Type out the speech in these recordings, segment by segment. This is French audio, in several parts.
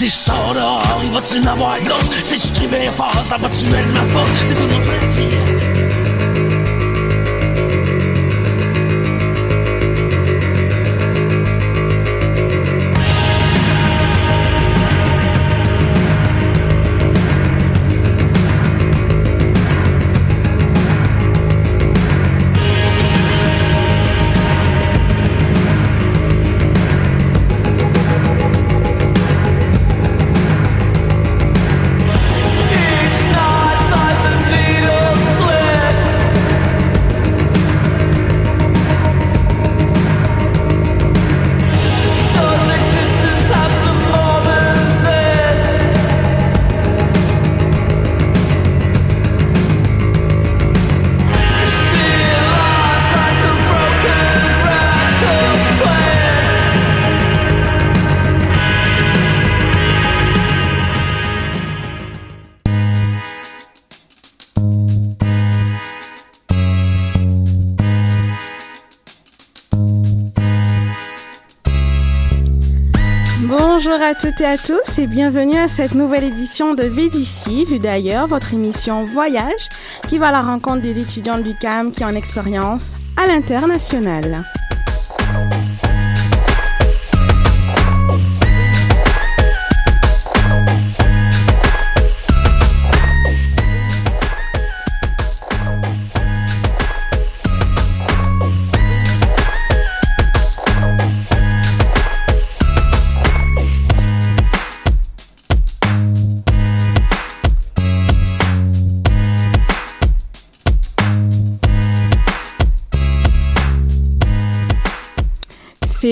Si je sors dehors, il va-tu m'avoir d'autres Si je crie bien fort, ça va-tu mettre ma faute C'est tout le monde à toutes et à tous et bienvenue à cette nouvelle édition de Vie d'ici, Vue d'ailleurs, votre émission Voyage qui va à la rencontre des étudiants de l'UCAM qui ont une expérience à l'international.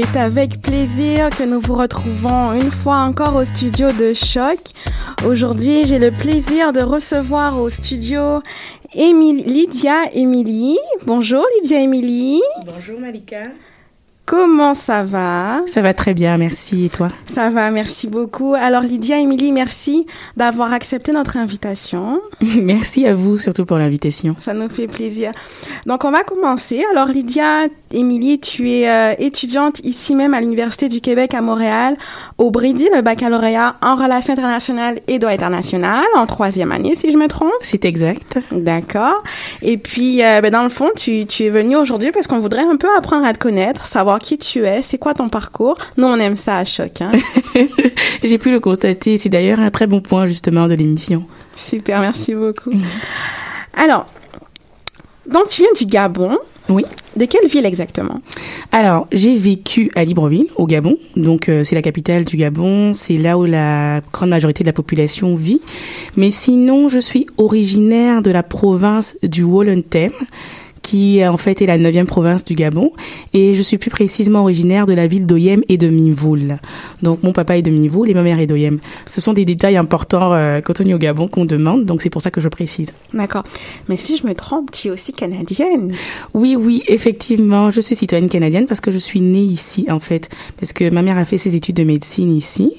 C'est avec plaisir que nous vous retrouvons une fois encore au studio de Choc. Aujourd'hui, j'ai le plaisir de recevoir au studio Lydia Émilie. Bonjour Lydia Émilie. Bonjour Malika. Comment ça va? Ça va très bien, merci. Et toi? Ça va, merci beaucoup. Alors Lydia, Émilie, merci d'avoir accepté notre invitation. merci à vous surtout pour l'invitation. Ça nous fait plaisir. Donc on va commencer. Alors Lydia, Émilie, tu es euh, étudiante ici même à l'Université du Québec à Montréal, au Brady, le baccalauréat en relations internationales et droit international, en troisième année si je me trompe. C'est exact. D'accord. Et puis, euh, ben, dans le fond, tu, tu es venue aujourd'hui parce qu'on voudrait un peu apprendre à te connaître, savoir qui tu es, c'est quoi ton parcours. Nous, on aime ça à choc. Hein? J'ai pu le constater. C'est d'ailleurs un très bon point justement de l'émission. Super, merci beaucoup. Alors, donc tu viens du Gabon. Oui. De quelle ville exactement? Alors, j'ai vécu à Libreville, au Gabon. Donc, euh, c'est la capitale du Gabon. C'est là où la grande majorité de la population vit. Mais sinon, je suis originaire de la province du Wollentem qui en fait est la neuvième province du Gabon et je suis plus précisément originaire de la ville d'Oyem et de Mimvoul. Donc mon papa est de Mimvoul et ma mère est d'Oyem. Ce sont des détails importants euh, quand on est au Gabon qu'on demande, donc c'est pour ça que je précise. D'accord. Mais si je me trompe, tu es aussi canadienne. Oui, oui, effectivement, je suis citoyenne canadienne parce que je suis née ici en fait, parce que ma mère a fait ses études de médecine ici.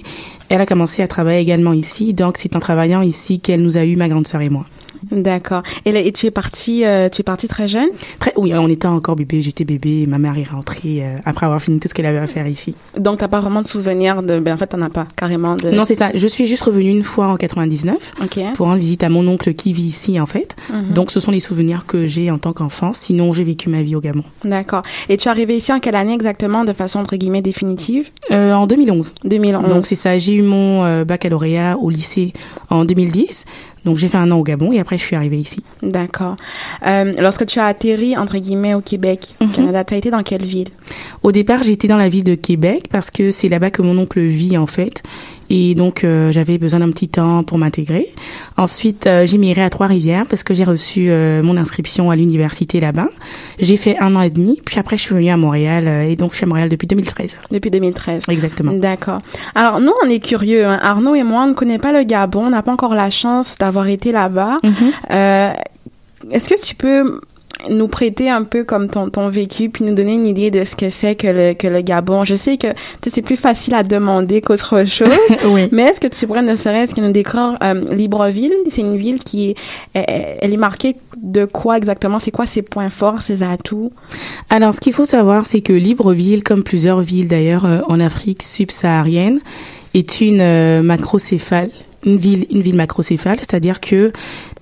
Elle a commencé à travailler également ici, donc c'est en travaillant ici qu'elle nous a eu ma grande sœur et moi. D'accord. Et, là, et tu es partie, euh, tu es partie très jeune? Très, oui, on était encore bébé. J'étais bébé. Ma mère est rentrée euh, après avoir fini tout ce qu'elle avait à faire ici. Donc t'as pas vraiment de souvenir de, ben en fait t'en as pas carrément de. Non, c'est ça. Je suis juste revenue une fois en 99 Ok. pour rendre visite à mon oncle qui vit ici en fait. Mhm. Donc ce sont les souvenirs que j'ai en tant qu'enfant. Sinon, j'ai vécu ma vie au Gabon. D'accord. Et tu es arrivée ici en quelle année exactement, de façon entre guillemets définitive? Euh, en 2011. 2011. Donc c'est ça. J'ai eu mon baccalauréat au lycée en 2010. Donc j'ai fait un an au Gabon et après je suis arrivée ici. D'accord. Euh, lorsque tu as atterri entre guillemets au Québec, au Mhm. Canada, tu as été dans quelle ville? Au départ, j'étais dans la ville de Québec parce que c'est là-bas que mon oncle vit en fait. Et donc euh, j'avais besoin d'un petit temps pour m'intégrer. Ensuite, euh, j'ai migré à Trois-Rivières parce que j'ai reçu euh, mon inscription à l'université là-bas. J'ai fait un an et demi, puis après je suis venue à Montréal euh, et donc je suis à Montréal depuis 2013. Depuis 2013. Exactement. D'accord. Alors nous, on est curieux. hein. Arnaud et moi, on ne connaît pas le Gabon. On n'a pas encore la chance d'avoir été là-bas. Mhm. Est-ce que tu peux nous prêter un peu comme ton, ton vécu, puis nous donner une idée de ce que c'est que le, que le Gabon? Je sais que c'est plus facile à demander qu'autre chose, oui. mais est-ce que tu pourrais ne serait-ce que nous décrire euh, Libreville? C'est une ville qui est, elle est marquée de quoi exactement? C'est quoi ses points forts, ses atouts? Alors, ce qu'il faut savoir, c'est que Libreville, comme plusieurs villes d'ailleurs euh, en Afrique subsaharienne, est une euh, macrocéphale, une ville, une ville macrocéphale, c'est-à-dire que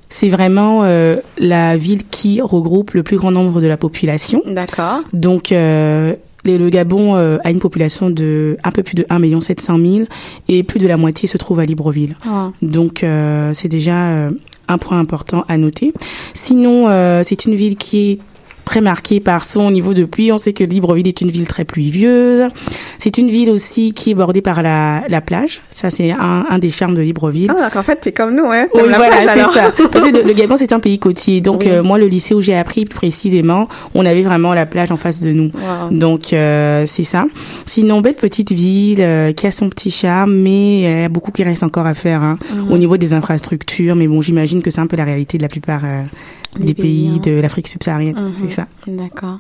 c'est vraiment euh, la ville qui regroupe le plus grand nombre de la population. D'accord. Donc, euh, le Gabon euh, a une population de un peu plus de 1 700 000 et plus de la moitié se trouve à Libreville. Ah. Donc, c'est déjà un point important à noter. Sinon, c'est une ville qui est très marquée par son niveau de pluie. On sait que Libreville est une ville très pluvieuse. C'est une ville aussi qui est bordée par la, la plage. Ça, c'est un, un des charmes de Libreville. Ah, donc en fait, t'es comme nous, hein. Oui, T'aimes la voilà, c'est ça. Parce que le, le Gabon, c'est un pays côtier. Donc, Oui. euh, moi, le lycée où j'ai appris plus précisément, on avait vraiment la plage en face de nous. Wow. Donc, euh, c'est ça. Sinon, belle petite ville euh, qui a son petit charme, mais euh, il y a beaucoup qui reste encore à faire hein, Mhm. au niveau des infrastructures. Mais bon, j'imagine que c'est un peu la réalité de la plupart des pays, hein. de l'Afrique subsaharienne. Mhm. C'est ça. D'accord.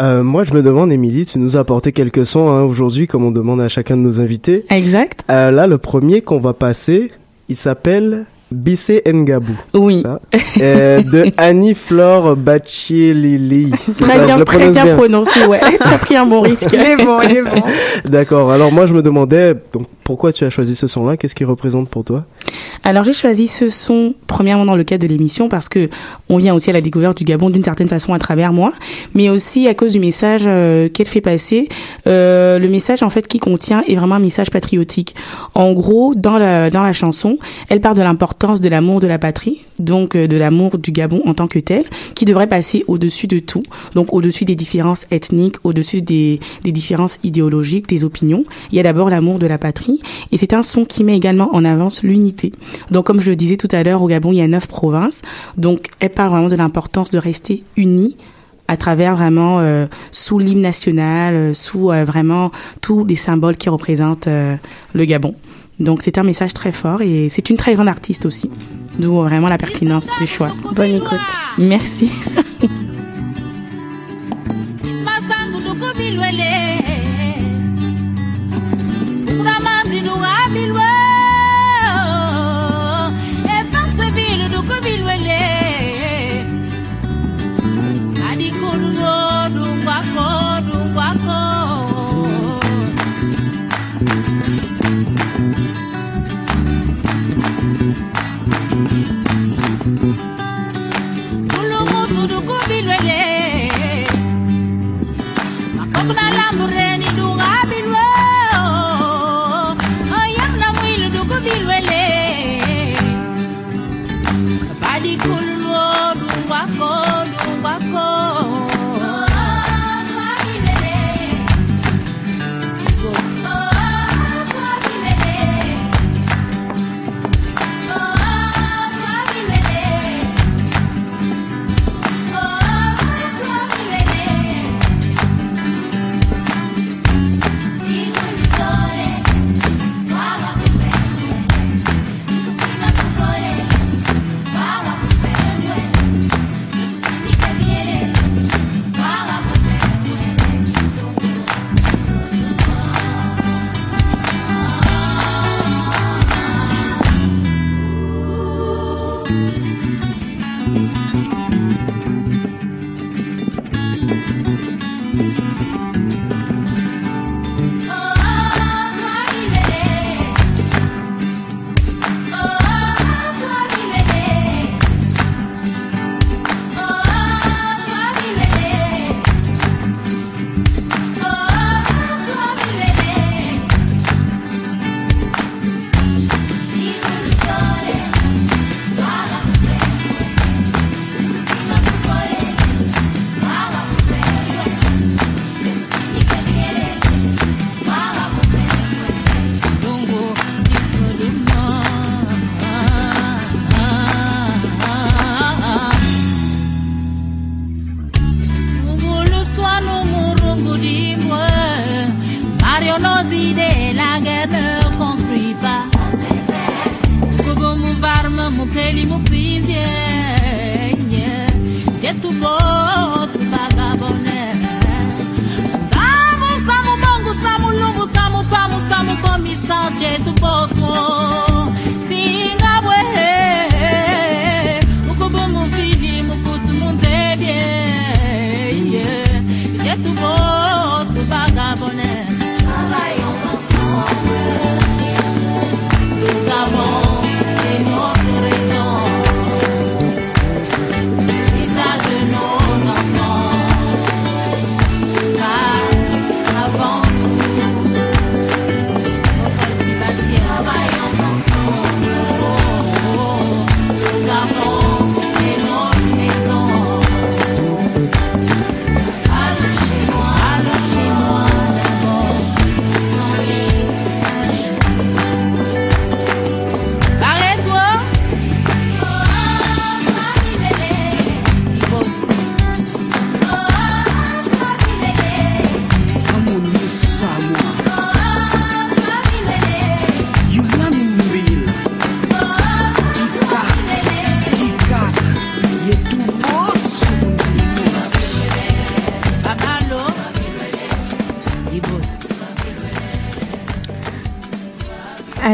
Euh, moi, je me demande, Émilie, tu nous as apporté quelques sons hein, aujourd'hui, comme on demande à chacun de nos invités. Exact. Euh, là, le premier qu'on va passer, il s'appelle Bissé Ngabou. Oui. Ça. Euh, de Annie Flore Bachielili. C'est Très bien, très bien prononcé. Ouais. tu as pris un bon risque. Il est bon, il est bon. D'accord. Alors moi, je me demandais, donc, pourquoi tu as choisi ce son-là? Qu'est-ce qu'il représente pour toi? Alors j'ai choisi ce son premièrement dans le cadre de l'émission parce que on vient aussi à la découverte du Gabon d'une certaine façon à travers moi, mais aussi à cause du message euh, qu'elle fait passer. Euh, le message en fait qui contient est vraiment un message patriotique. En gros, dans la dans la chanson, elle parle de l'importance de l'amour de la patrie, donc euh, de l'amour du Gabon en tant que tel, qui devrait passer au-dessus de tout, donc au-dessus des différences ethniques, au-dessus des, des différences idéologiques, des opinions. Il y a d'abord l'amour de la patrie, et c'est un son qui met également en avance l'unité. Donc comme je le disais tout à l'heure, au Gabon, il y a neuf provinces, donc elle parle vraiment de l'importance de rester unis à travers vraiment euh, sous l'hymne national, euh, sous euh, vraiment tous les symboles qui représentent le Gabon. Donc c'est un message très fort et c'est une très grande artiste aussi. D'où vraiment la pertinence du choix. Bonne écoute. Merci. masangu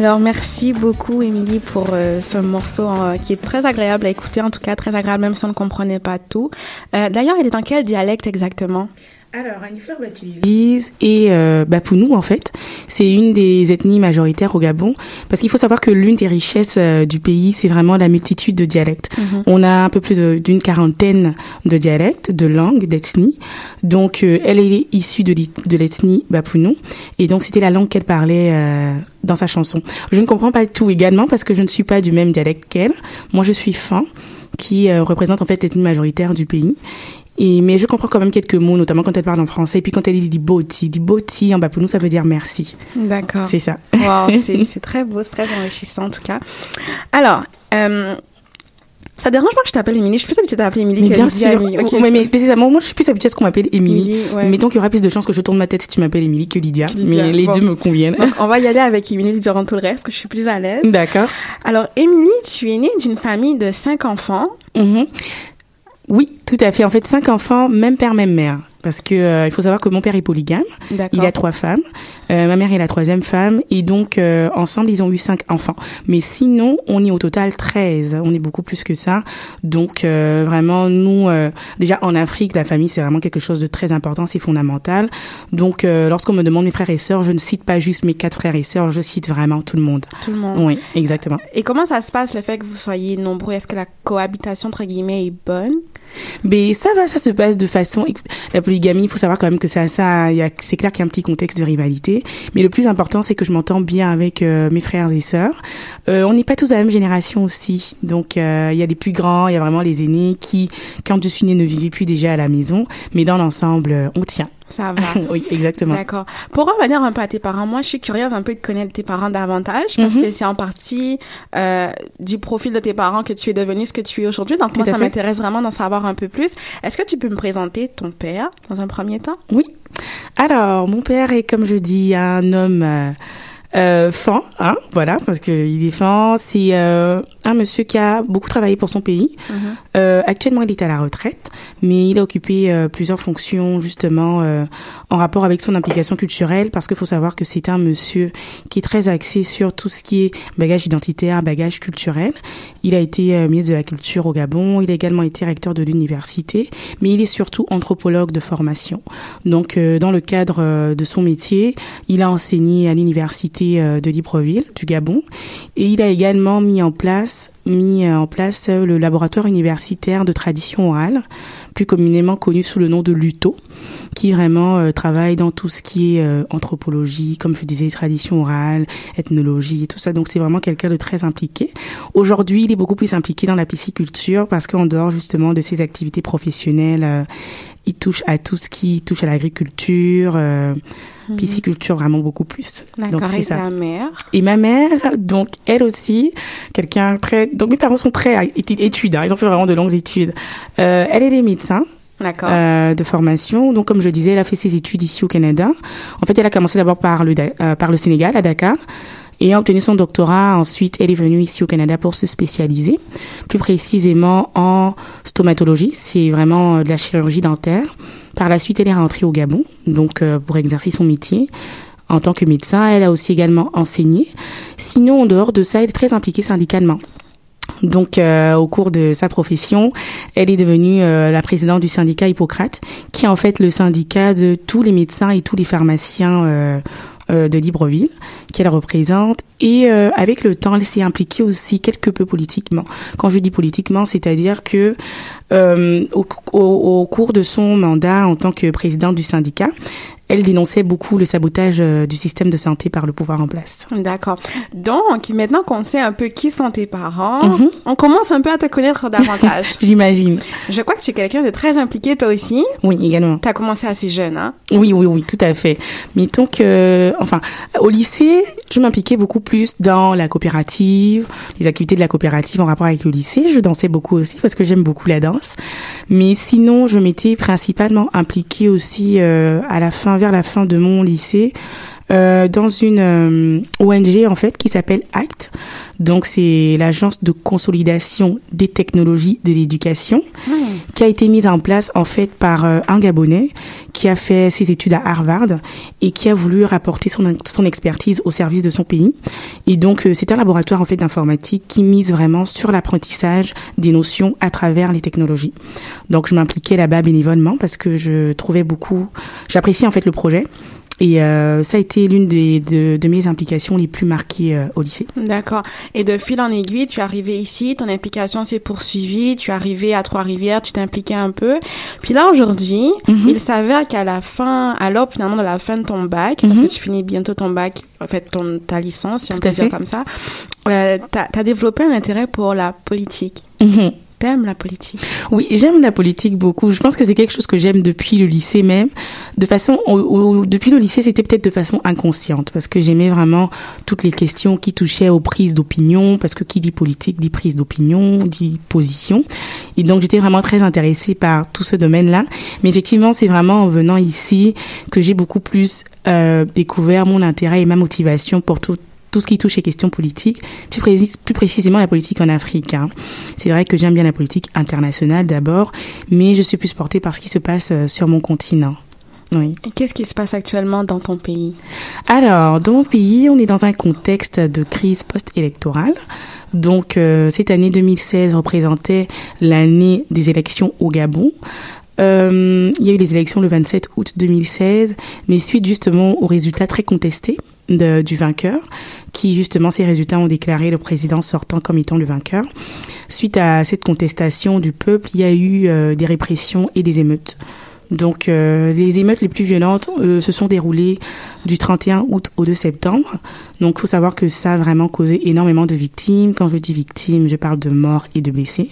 Alors merci beaucoup Émilie pour euh, ce morceau euh, qui est très agréable à écouter, en tout cas très agréable même si on ne comprenait pas tout. Euh, D'ailleurs, il est dans quel dialecte exactement? Alors, Annie-Fleur Batulilis et euh, Bapounou, en fait, c'est une des ethnies majoritaires au Gabon, parce qu'il faut savoir que l'une des richesses euh, du pays, c'est vraiment la multitude de dialectes. On a un peu plus d'une quarantaine de dialectes, de langues, d'ethnies. Donc, euh, elle est issue de l'ethnie Bapounou, et donc c'était la langue qu'elle parlait euh, dans sa chanson. Je ne comprends pas tout également, parce que je ne suis pas du même dialecte qu'elle. Moi, je suis fin, qui représente en fait l'ethnie majoritaire du pays. Et, mais je comprends quand même quelques mots, notamment quand elle parle en français. Et puis quand elle dit boti, dit boti en bapounou, ça veut dire merci. D'accord. C'est ça. Wow, c'est très beau, c'est très enrichissant en tout cas. Alors, euh, ça dérange pas que je t'appelle Émilie Je suis plus habituée d'appeler Émilie Mais que bien Lydia, sûr. Émilie. Ok. Ouais, mais c'est ça. Moi, je suis plus habituée à ce qu'on m'appelle Émilie. Émilie, ouais. Mettons qu'il y aura plus de chances que je tourne ma tête si tu m'appelles Émilie que Lydia. Lydia, Mais les bon. deux me conviennent. Donc, on va y aller avec Émilie durant tout le reste, que je suis plus à l'aise. D'accord. Alors, Émilie, tu es née d'une famille de cinq enfants. Mhm. Oui, tout à fait. En fait, cinq enfants, même père, même mère. Parce que euh, il faut savoir que mon père est polygame. Il a trois femmes. Euh, ma mère est la troisième femme. Et donc, euh, ensemble, ils ont eu cinq enfants. Mais sinon, on est au total 13. On est beaucoup plus que ça. Donc, euh, vraiment, nous, euh, déjà en Afrique, la famille, c'est vraiment quelque chose de très important. C'est fondamental. Donc, euh, lorsqu'on me demande mes frères et sœurs, je ne cite pas juste mes quatre frères et sœurs. Je cite vraiment tout le monde. Tout le monde. Oui, exactement. Et comment ça se passe, le fait que vous soyez nombreux? Est-ce que la cohabitation, entre guillemets, est bonne? Mais ça va, ça se passe de façon. La polygamie, il faut savoir quand même que ça, c'est clair qu'il y a un petit contexte de rivalité. Mais le plus important, c'est que je m'entends bien avec euh, mes frères et sœurs. Euh, on n'est pas tous à la même génération aussi, donc euh, il y a les plus grands, il y a vraiment les aînés qui, quand je suis née, ne vivaient plus déjà à la maison. Mais dans l'ensemble, on tient. Ça va. oui, exactement. D'accord. Pour revenir un peu à tes parents, moi, je suis curieuse un peu de connaître tes parents davantage parce Mhm. que c'est en partie euh, du profil de tes parents que tu es devenu ce que tu es aujourd'hui. Donc, moi, Tout ça m'intéresse vraiment d'en savoir un peu plus. Est-ce que tu peux me présenter ton père dans un premier temps? Oui. Alors, mon père est, comme je dis, un homme euh, euh, fan, hein, voilà, parce qu'il est fan. C'est euh, un monsieur qui a beaucoup travaillé pour son pays. Euh, actuellement, il est à la retraite, mais il a occupé euh, plusieurs fonctions justement euh, en rapport avec son implication culturelle, parce qu'il faut savoir que c'est un monsieur qui est très axé sur tout ce qui est bagage identitaire, bagage culturel. Il a été euh, ministre de la Culture au Gabon, il a également été recteur de l'université, mais il est surtout anthropologue de formation. Donc, euh, dans le cadre euh, de son métier, il a enseigné à l'université de Libreville, du Gabon, et il a également mis en place mis en place le laboratoire universitaire de tradition orale, plus communément connu sous le nom de LUTO, qui vraiment euh, travaille dans tout ce qui est euh, anthropologie, comme je disais, tradition orale, ethnologie et tout ça. Donc c'est vraiment quelqu'un de très impliqué. Aujourd'hui, il est beaucoup plus impliqué dans la pisciculture parce qu'en dehors justement de ses activités professionnelles, euh, il touche à tout ce qui touche à l'agriculture, euh, pisciculture vraiment beaucoup plus. Donc c'est Et ça. ta mère? Et ma mère, donc elle aussi, quelqu'un très. Donc mes parents sont très étu- études, hein, ils ont fait vraiment de longues études. Euh, elle est médecin. Euh, de formation. Donc comme je le disais, elle a fait ses études ici au Canada. En fait, elle a commencé d'abord par le euh, par le Sénégal à Dakar. Et a obtenu son doctorat. Ensuite, elle est venue ici au Canada pour se spécialiser, plus précisément en stomatologie. C'est vraiment euh, de la chirurgie dentaire. Par la suite, elle est rentrée au Gabon, donc euh, pour exercer son métier en tant que médecin. Elle a aussi également enseigné. Sinon, en dehors de ça, elle est très impliquée syndicalement. Donc, euh, au cours de sa profession, elle est devenue euh, la présidente du syndicat Hippocrate, qui est en fait le syndicat de tous les médecins et tous les pharmaciens euh, euh, de Libreville, qu'elle représente. Et euh, avec le temps, elle s'est impliquée aussi quelque peu politiquement. Quand je dis politiquement, c'est-à-dire que euh, au, au, au cours de son mandat en tant que présidente du syndicat, elle dénonçait beaucoup le sabotage euh, du système de santé par le pouvoir en place. D'accord. Donc, maintenant qu'on sait un peu qui sont tes parents, Mhm. on commence un peu à te connaître davantage. J'imagine. Je crois que tu es quelqu'un de très impliqué, toi aussi. Oui, également. Tu as commencé assez jeune, hein? Oui, oui, oui, tout à fait. Mettons que, enfin, au lycée, je m'impliquais beaucoup plus dans la coopérative, les activités de la coopérative en rapport avec le lycée. Je dansais beaucoup aussi parce que j'aime beaucoup la danse. Mais sinon, je m'étais principalement impliquée aussi euh, à la fin, vers la fin de mon lycée, euh, dans une euh, ONG en fait qui s'appelle ACT. Donc c'est l'agence de consolidation des technologies de l'éducation qui a été mise en place en fait par euh, un Gabonais qui a fait ses études à Harvard et qui a voulu rapporter son, son expertise au service de son pays. Et donc euh, c'est un laboratoire en fait d'informatique qui mise vraiment sur l'apprentissage des notions à travers les technologies. Donc je m'impliquais là-bas bénévolement parce que je trouvais beaucoup, j'apprécie en fait le projet. Et euh, ça a été l'une des, de, de mes implications les plus marquées euh, au lycée. D'accord. Et de fil en aiguille, tu es arrivé ici, ton implication s'est poursuivie, tu es arrivé à Trois-Rivières, tu t'es impliqué un peu. Puis là, aujourd'hui, Mhm. il s'avère qu'à la fin, à l'aube finalement de la fin de ton bac, parce Mhm. que tu finis bientôt ton bac, en fait, ton, ta licence, si on Tout peut dire fait. comme ça, euh, t'as as développé un intérêt pour la politique. Mhm. T'aimes la politique? Oui, j'aime la politique beaucoup. Je pense que c'est quelque chose que j'aime depuis le lycée même. De façon, au- depuis le lycée, c'était peut-être de façon inconsciente parce que j'aimais vraiment toutes les questions qui touchaient aux prises d'opinion parce que qui dit politique dit prise d'opinion, dit position. Et donc j'étais vraiment très intéressée par tout ce domaine-là. Mais effectivement, c'est vraiment en venant ici que j'ai beaucoup plus euh, découvert mon intérêt et ma motivation pour tout tout ce qui touche les questions politiques, plus, précis- plus précisément la politique en Afrique. hein. C'est vrai que j'aime bien la politique internationale d'abord, mais je suis plus portée par ce qui se passe euh, sur mon continent. Oui. Et qu'est-ce qui se passe actuellement dans ton pays? Alors, dans mon pays, on est dans un contexte de crise post-électorale. Donc, euh, cette année 2016 représentait l'année des élections au Gabon. Euh, il y a eu les élections le 27 août 2016, mais suite justement aux résultats très contestés de- du vainqueur, qui justement ces résultats ont déclaré le président sortant comme étant le vainqueur. Suite à cette contestation du peuple, il y a eu euh, des répressions et des émeutes. Donc euh, les émeutes les plus violentes euh, se sont déroulées du 31 août au 2 septembre. Donc faut savoir que ça a vraiment causé énormément de victimes. Quand je dis victimes, je parle de morts et de blessés.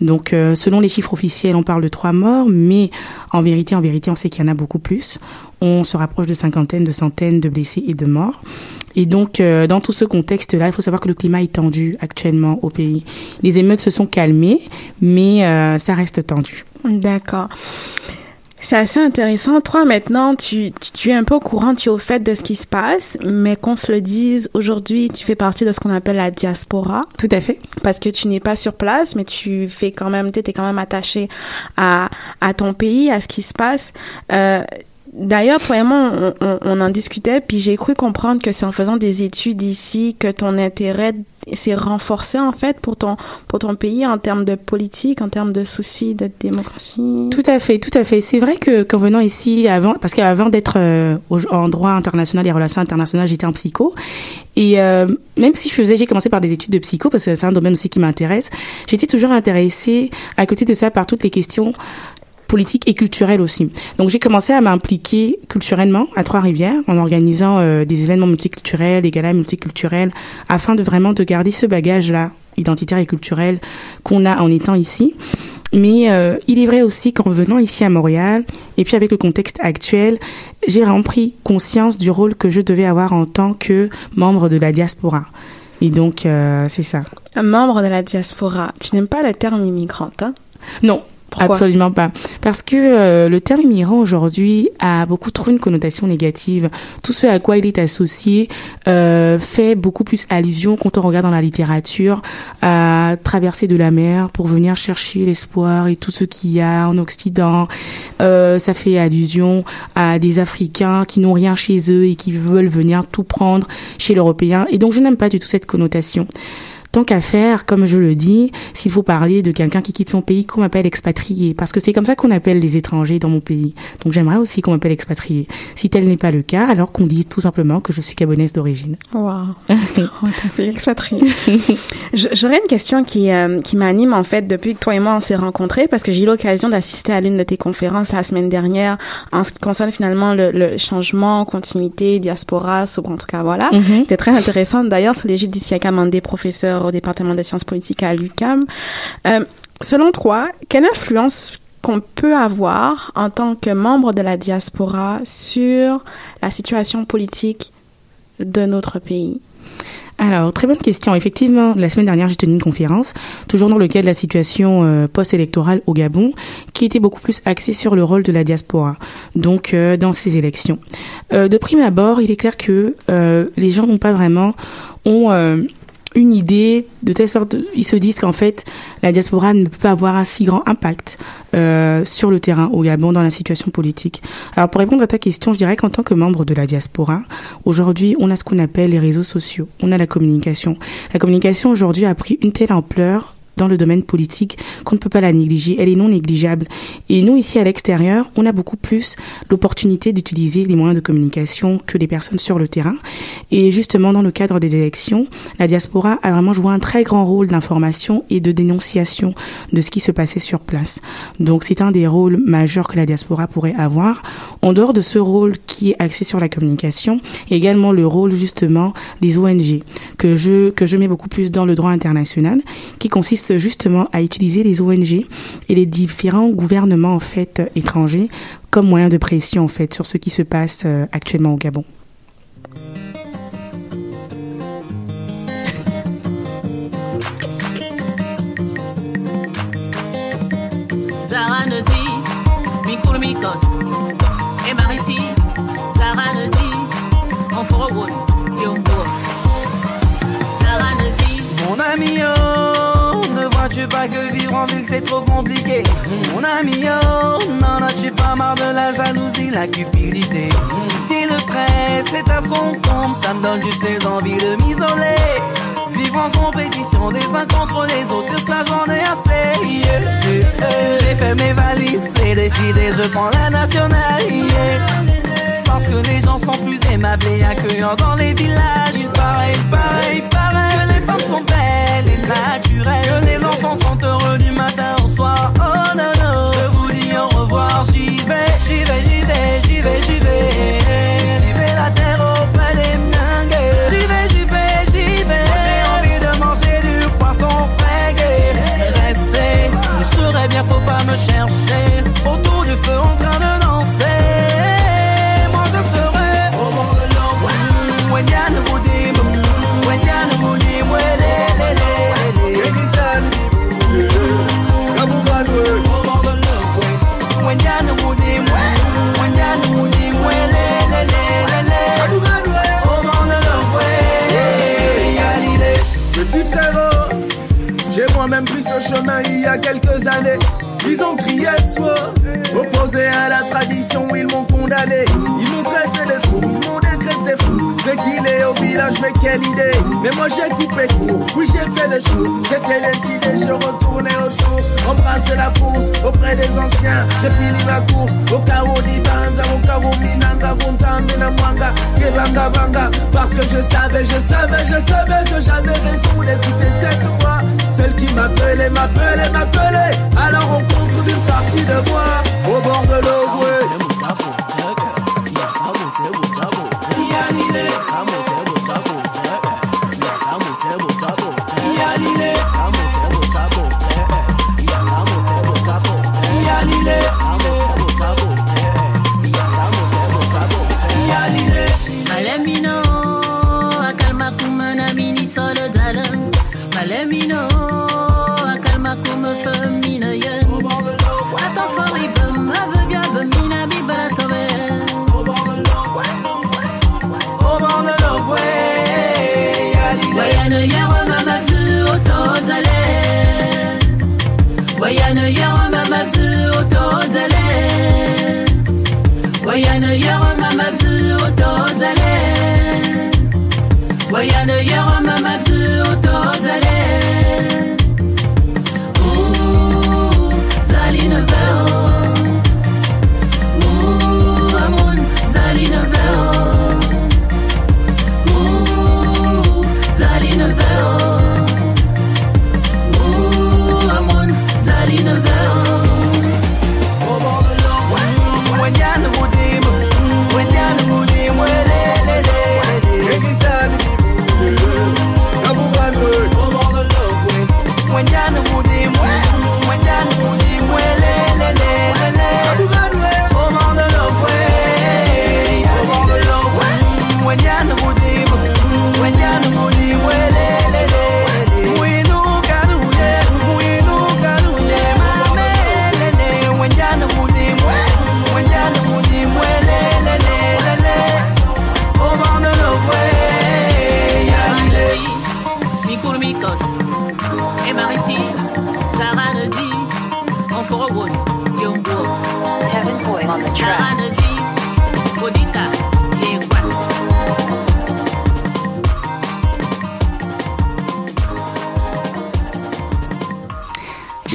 Donc euh, selon les chiffres officiels, on parle de trois morts, mais en vérité, en vérité, on sait qu'il y en a beaucoup plus. On se rapproche de cinquantaines, de centaines de blessés et de morts. Et donc, euh, dans tout ce contexte-là, il faut savoir que le climat est tendu actuellement au pays. Les émeutes se sont calmées, mais euh, ça reste tendu. D'accord. C'est assez intéressant. Toi, maintenant, tu, tu, tu es un peu au courant, tu es au fait de ce qui se passe, mais qu'on se le dise, aujourd'hui, tu fais partie de ce qu'on appelle la diaspora, Tout à fait. parce que tu n'es pas sur place, mais tu fais quand même, tu es quand même attaché à, à ton pays, à ce qui se passe. Euh, D'ailleurs, moi, on, on, on en discutait, puis j'ai cru comprendre que c'est en faisant des études ici que ton intérêt s'est renforcé en fait pour ton pour ton pays en termes de politique, en termes de soucis de démocratie? Tout à fait, tout à fait. C'est vrai que qu'en venant ici, avant, parce qu'avant d'être euh, en droit international et relations internationales, j'étais en psycho. Et euh, même si je faisais, j'ai commencé par des études de psycho parce que c'est un domaine aussi qui m'intéresse. J'étais toujours intéressée, à côté de ça, par toutes les questions politique et culturelle aussi. Donc j'ai commencé à m'impliquer culturellement à Trois-Rivières en organisant euh, des événements multiculturels, des galas multiculturels, afin de vraiment de garder ce bagage-là identitaire et culturel qu'on a en étant ici. Mais euh, il est vrai aussi qu'en venant ici à Montréal, et puis avec le contexte actuel, j'ai vraiment pris conscience du rôle que je devais avoir en tant que membre de la diaspora. Et donc, euh, c'est ça. Un membre de la diaspora. Tu n'aimes pas le terme immigrante, hein? Non, Absolument pas. Parce que euh, le terme immigrant aujourd'hui a beaucoup trop une connotation négative. Tout ce à quoi il est associé euh, fait beaucoup plus allusion quand on regarde dans la littérature à traverser de la mer pour venir chercher l'espoir et tout ce qu'il y a en Occident. Euh, ça fait allusion à des Africains qui n'ont rien chez eux et qui veulent venir tout prendre chez l'Européen. Et donc je n'aime pas du tout cette connotation tant qu'à faire, comme je le dis, s'il faut parler de quelqu'un qui quitte son pays, qu'on m'appelle expatrié, parce que c'est comme ça qu'on appelle les étrangers dans mon pays. Donc j'aimerais aussi qu'on m'appelle expatrié. Si tel n'est pas le cas, alors qu'on dise tout simplement que je suis gabonaise d'origine. On t'appelle expatrié. J'aurais une question qui, euh, qui m'anime en fait depuis que toi et moi on s'est rencontrés parce que j'ai eu l'occasion d'assister à l'une de tes conférences la semaine dernière en ce qui concerne finalement le, le changement, continuité, diaspora, sobre en tout cas voilà. Mhm. C'était très intéressante d'ailleurs sous l'égide d'Issiaka Mandé, professeur au département des sciences politiques à l'UCAM. Euh, selon toi, quelle influence qu'on peut avoir en tant que membre de la diaspora sur la situation politique de notre pays? Alors, très bonne question. Effectivement, la semaine dernière, j'ai tenu une conférence, toujours dans le cadre de la situation euh, post-électorale au Gabon, qui était beaucoup plus axée sur le rôle de la diaspora, donc euh, dans ces élections. De prime abord, il est clair que les gens n'ont pas vraiment une idée de telle sorte, ils se disent qu'en fait, la diaspora ne peut pas avoir un si grand impact euh, sur le terrain au Gabon dans la situation politique. Alors pour répondre à ta question, je dirais qu'en tant que membre de la diaspora, aujourd'hui, on a ce qu'on appelle les réseaux sociaux, on a la communication. La communication aujourd'hui a pris une telle ampleur dans le domaine politique qu'on ne peut pas la négliger. Elle est non négligeable. Et nous, ici à l'extérieur, on a beaucoup plus l'opportunité d'utiliser les moyens de communication que les personnes sur le terrain. Et justement, dans le cadre des élections, la diaspora a vraiment joué un très grand rôle d'information et de dénonciation de ce qui se passait sur place. Donc c'est un des rôles majeurs que la diaspora pourrait avoir. En dehors de ce rôle qui est axé sur la communication, également le rôle justement des ONG que je que je mets beaucoup plus dans le droit international, qui consiste justement à utiliser les ONG et les différents gouvernements en fait étrangers comme moyen de pression en fait sur ce qui se passe euh, actuellement au Gabon. Et Mariti, on Mon ami, oh, vois-tu pas que vivre en ville c'est trop compliqué Mon ami, oh, n'en as-tu pas marre de la jalousie, la cupidité Si le stress est à son comble, ça me donne juste les envies de m'isoler Vivre en compétition les uns contre les autres, de ça j'en ai assez. J'ai fait mes valises et décidé, je prends la nationale. Parce que les gens sont plus aimables et accueillants dans les villages. Il paraît, il les femmes sont belles et naturelles. Les enfants sont heureux du matin au soir. Oh non, non. Je vous dis au revoir, j'y vais, j'y vais, j'y vais, j'y vais, j'y vais. J'y vais la terre auprès des mingues. J'y vais, j'y vais, j'y vais. J'ai envie de manger du poisson fringué. Restez, je serais bien, faut pas me chercher. Autour du feu en train il y a quelques années. Ils ont crié de soi, opposé à la tradition, ils m'ont condamné. Ils m'ont traité de trous, ils m'ont décrété fou. Exilé au village, mais quelle idée! Mais moi j'ai coupé court, oui j'ai fait le chou. C'était décidé, je retournais aux sources, embrasser la course auprès des anciens. J'ai fini ma course au carreau d'Ibanza, au carreau Minanga, Gonzambe, Mwanga, Gebanga Banga. Parce que je savais, je savais, je savais que j'avais raison d'écouter cette voix. Celle qui m'appelait, m'appelait, m'appelait. À la rencontre d'une partie de moi, au bord de l'eau, ouais. Galilée. Galilée. Galilée.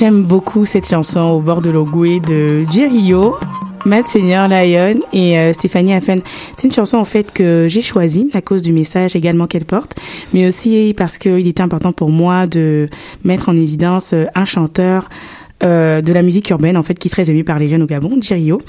J'aime beaucoup cette chanson au bord de l'Ogoué de Jirio, Matt Senior Lion et euh, Stéphanie Affen. C'est une chanson en fait que j'ai choisie à cause du message également qu'elle porte, mais aussi parce qu'il était important pour moi de mettre en évidence euh, un chanteur euh, de la musique urbaine en fait qui est très aimé par les jeunes au Gabon, Jirio.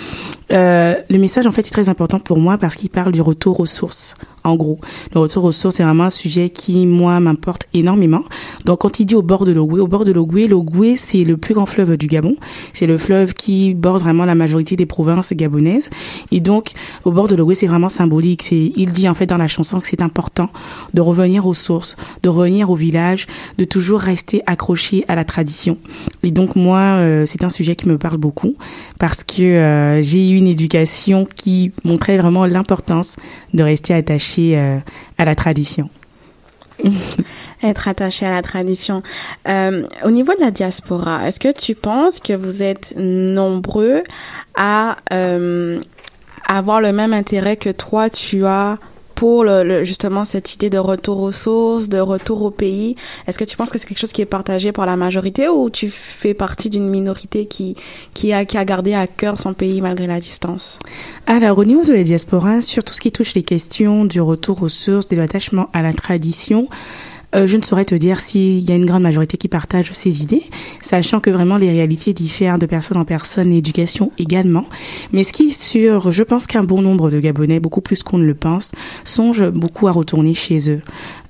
Le message en fait est très important pour moi parce qu'il parle du retour aux sources. En gros, le retour aux sources c'est vraiment un sujet qui moi m'importe énormément. Donc quand il dit au bord de l'Ogoué, au bord de l'Ogoué, l'Ogoué c'est le plus grand fleuve du Gabon. C'est le fleuve qui borde vraiment la majorité des provinces gabonaises. Et donc au bord de l'Ogoué c'est vraiment symbolique. C'est il dit en fait dans la chanson que c'est important de revenir aux sources, de revenir au village, de toujours rester accroché à la tradition. Et donc moi euh, c'est un sujet qui me parle beaucoup parce que euh, j'ai eu une éducation qui montrait vraiment l'importance de rester attaché euh, à la tradition. Être attaché à la tradition. Euh, au niveau de la diaspora, est-ce que tu penses que vous êtes nombreux à euh, avoir le même intérêt que toi tu as pour justement cette idée de retour aux sources, de retour au pays. Est-ce que tu penses que c'est quelque chose qui est partagé par la majorité ou tu fais partie d'une minorité qui qui a qui a gardé à cœur son pays malgré la distance? Alors, au niveau de la diaspora, sur tout ce qui touche les questions du retour aux sources, de l'attachement à la tradition, euh, je ne saurais te dire s'il y a une grande majorité qui partage ces idées, sachant que vraiment les réalités diffèrent de personne en personne, l'éducation également. Mais ce qui est sûr, je pense qu'un bon nombre de Gabonais, beaucoup plus qu'on ne le pense, songent beaucoup à retourner chez eux.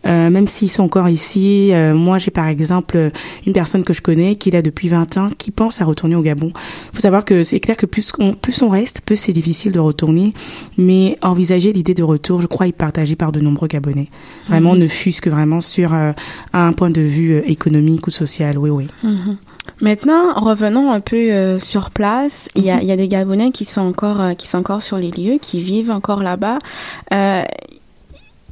Euh, même s'ils sont encore ici, euh, moi j'ai par exemple une personne que je connais qui est là depuis 20 ans qui pense à retourner au Gabon. Il faut savoir que c'est clair que plus on, plus on reste, plus c'est difficile de retourner, mais envisager l'idée de retour, je crois, est partagée par de nombreux Gabonais. Vraiment, ne fût-ce que vraiment sur euh, un point de vue euh, économique ou social, oui, oui. Maintenant, revenons un peu euh, sur place. Il y a, il y a des Gabonais qui sont encore euh, qui sont encore sur les lieux, qui vivent encore là-bas. Euh,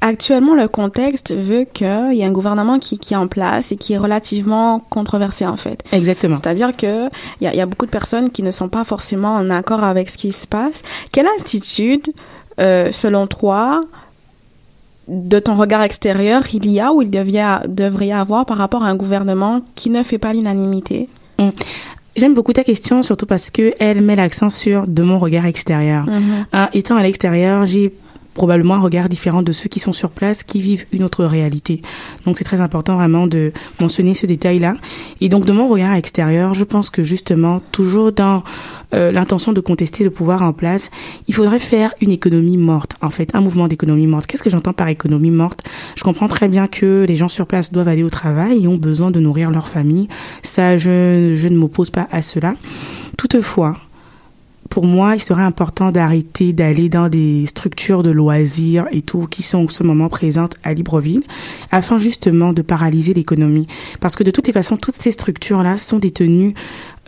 actuellement, le contexte veut qu'il y a un gouvernement qui, qui est en place et qui est relativement controversé en fait. Exactement. C'est-à-dire que il y a, il y a beaucoup de personnes qui ne sont pas forcément en accord avec ce qui se passe. Quelle attitude, euh, selon toi, de ton regard extérieur, il y a ou il devait, devrait y avoir par rapport à un gouvernement qui ne fait pas l'unanimité? J'aime beaucoup ta question, surtout parce que elle met l'accent sur de mon regard extérieur. Hein, étant à l'extérieur, j'ai probablement un regard différent de ceux qui sont sur place, qui vivent une autre réalité. Donc c'est très important vraiment de mentionner ce détail-là. Et donc de mon regard extérieur, je pense que justement, toujours dans euh, l'intention de contester le pouvoir en place, il faudrait faire une économie morte, en fait, un mouvement d'économie morte. Qu'est-ce que j'entends par économie morte? Je comprends très bien que les gens sur place doivent aller au travail et ont besoin de nourrir leur famille. Ça, je, je ne m'oppose pas à cela. Toutefois, pour moi, il serait important d'arrêter d'aller dans des structures de loisirs et tout qui sont en ce moment présentes à Libreville, afin justement de paralyser l'économie. Parce que de toutes les façons, toutes ces structures-là sont détenues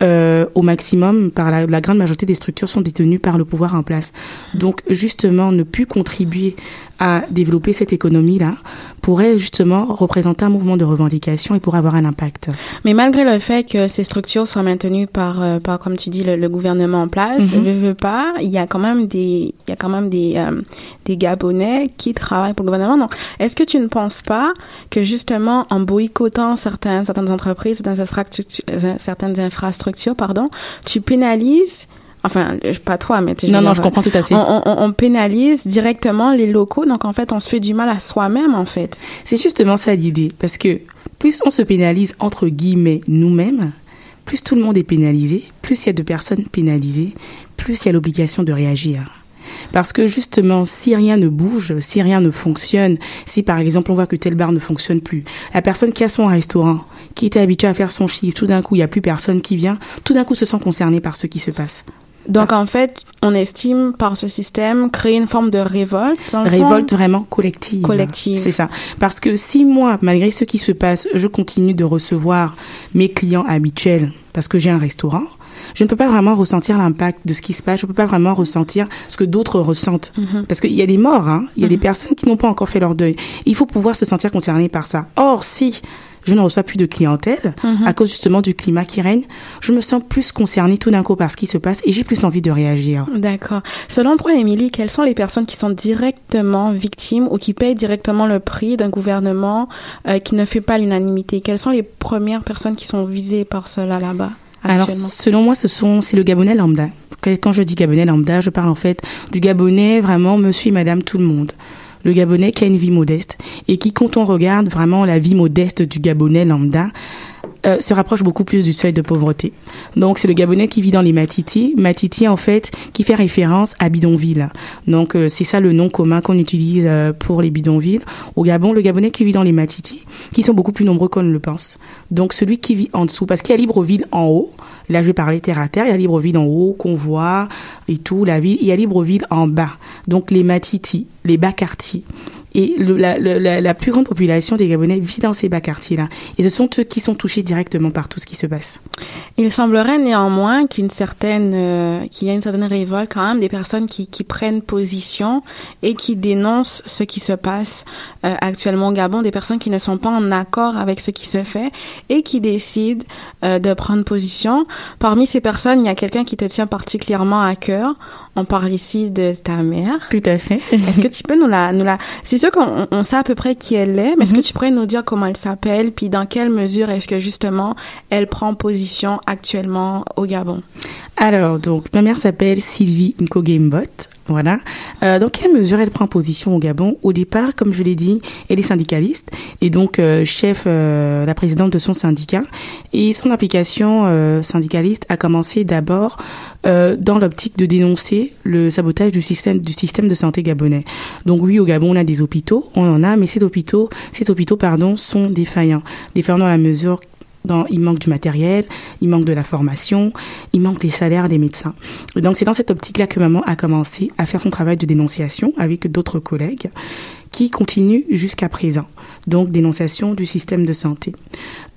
euh, au maximum par la, la grande majorité des structures sont détenues par le pouvoir en place. Donc justement, ne plus contribuer à développer cette économie-là pourrait justement représenter un mouvement de revendication et pourrait avoir un impact. Mais malgré le fait que ces structures soient maintenues par, euh, par comme tu dis, le, le gouvernement en place, Mhm. veut, veut pas, il y a quand même des, il y a quand même des, euh, des Gabonais qui travaillent pour le gouvernement. Donc, est-ce que tu ne penses pas que justement en boycottant certaines, certaines entreprises, certaines infrastructures, certaines infrastructures, pardon, tu pénalises Enfin, pas toi, mais tu Non, non, je comprends tout à fait. On, on, on pénalise directement les locaux, donc en fait, on se fait du mal à soi-même, en fait. C'est justement ça l'idée, parce que plus on se pénalise entre guillemets nous-mêmes, plus tout le monde est pénalisé, plus il y a de personnes pénalisées, plus il y a l'obligation de réagir. Parce que justement, si rien ne bouge, si rien ne fonctionne, si par exemple on voit que tel bar ne fonctionne plus, la personne qui a son restaurant, qui était habituée à faire son chiffre, tout d'un coup il n'y a plus personne qui vient, tout d'un coup se sent concerné par ce qui se passe. Donc en fait, on estime par ce système créer une forme de révolte. fond. révolte vraiment collective. Collective. C'est ça. Parce que si moi, malgré ce qui se passe, je continue de recevoir mes clients habituels parce que j'ai un restaurant, je ne peux pas vraiment ressentir l'impact de ce qui se passe. Je ne peux pas vraiment ressentir ce que d'autres ressentent. Mhm. Parce qu'il y a des morts, hein. Il y a des personnes qui n'ont pas encore fait leur deuil. Il faut pouvoir se sentir concerné par ça. Or, si je ne reçois plus de clientèle Mhm. à cause justement du climat qui règne. Je me sens plus concernée tout d'un coup par ce qui se passe et j'ai plus envie de réagir. D'accord. Selon toi, Émilie, quelles sont les personnes qui sont directement victimes ou qui payent directement le prix d'un gouvernement euh, qui ne fait pas l'unanimité? Quelles sont les premières personnes qui sont visées par cela là-bas Alors, selon moi, ce sont, c'est le Gabonais lambda. Quand- Quand je dis Gabonais lambda, je parle en fait du Gabonais vraiment monsieur et madame tout le monde. Le Gabonais qui a une vie modeste et qui, quand on regarde vraiment la vie modeste du Gabonais lambda, euh, se rapproche beaucoup plus du seuil de pauvreté. Donc c'est le Gabonais qui vit dans les Matiti. Matiti en fait qui fait référence à bidonville. Donc euh, c'est ça le nom commun qu'on utilise euh, pour les bidonvilles. Au Gabon, le Gabonais qui vit dans les Matiti, qui sont beaucoup plus nombreux qu'on ne le pense. Donc celui qui vit en dessous, parce qu'il y a Libreville en haut. Là, je parler terre à terre. Il y a Libreville en haut qu'on voit et tout, la ville. Il y a Libreville en bas. Donc les Matiti, les bas quartiers. Et le- la, la- la- plus grande population des Gabonais vit dans ces bas quartiers-là. Et ce sont eux qui sont touchés directement par tout ce qui se passe. Il semblerait néanmoins qu'une certaine, euh, qu'il y a une certaine révolte quand même des personnes qui, qui prennent position et qui dénoncent ce qui se passe euh, actuellement au Gabon, des personnes qui ne sont pas en accord avec ce qui se fait et qui décident euh, de prendre position. Parmi ces personnes, il y a quelqu'un qui te tient particulièrement à cœur. On parle ici de ta mère. Tout à fait. Est-ce que tu peux nous la, nous la, c'est sûr qu'on on sait à peu près qui elle est, mais est-ce que tu pourrais nous dire comment elle s'appelle, puis dans quelle mesure est-ce que justement elle prend position actuellement au Gabon? Alors, donc, ma mère s'appelle Sylvie Nkogembot. Voilà. Euh, dans quelle mesure elle prend position au Gabon Au départ, comme je l'ai dit, elle est syndicaliste et donc euh, chef, euh, la présidente de son syndicat. Et son implication euh, syndicaliste a commencé d'abord dans l'optique de dénoncer le sabotage du système du système de santé gabonais. Donc oui, au Gabon, on a des hôpitaux, on en a, mais ces hôpitaux, ces hôpitaux, pardon, sont défaillants, défaillants la mesure il manque du matériel, il manque de la formation, il manque les salaires des médecins. Et donc c'est dans cette optique-là que maman a commencé à faire son travail de dénonciation avec d'autres collègues qui continuent jusqu'à présent. Donc dénonciation du système de santé.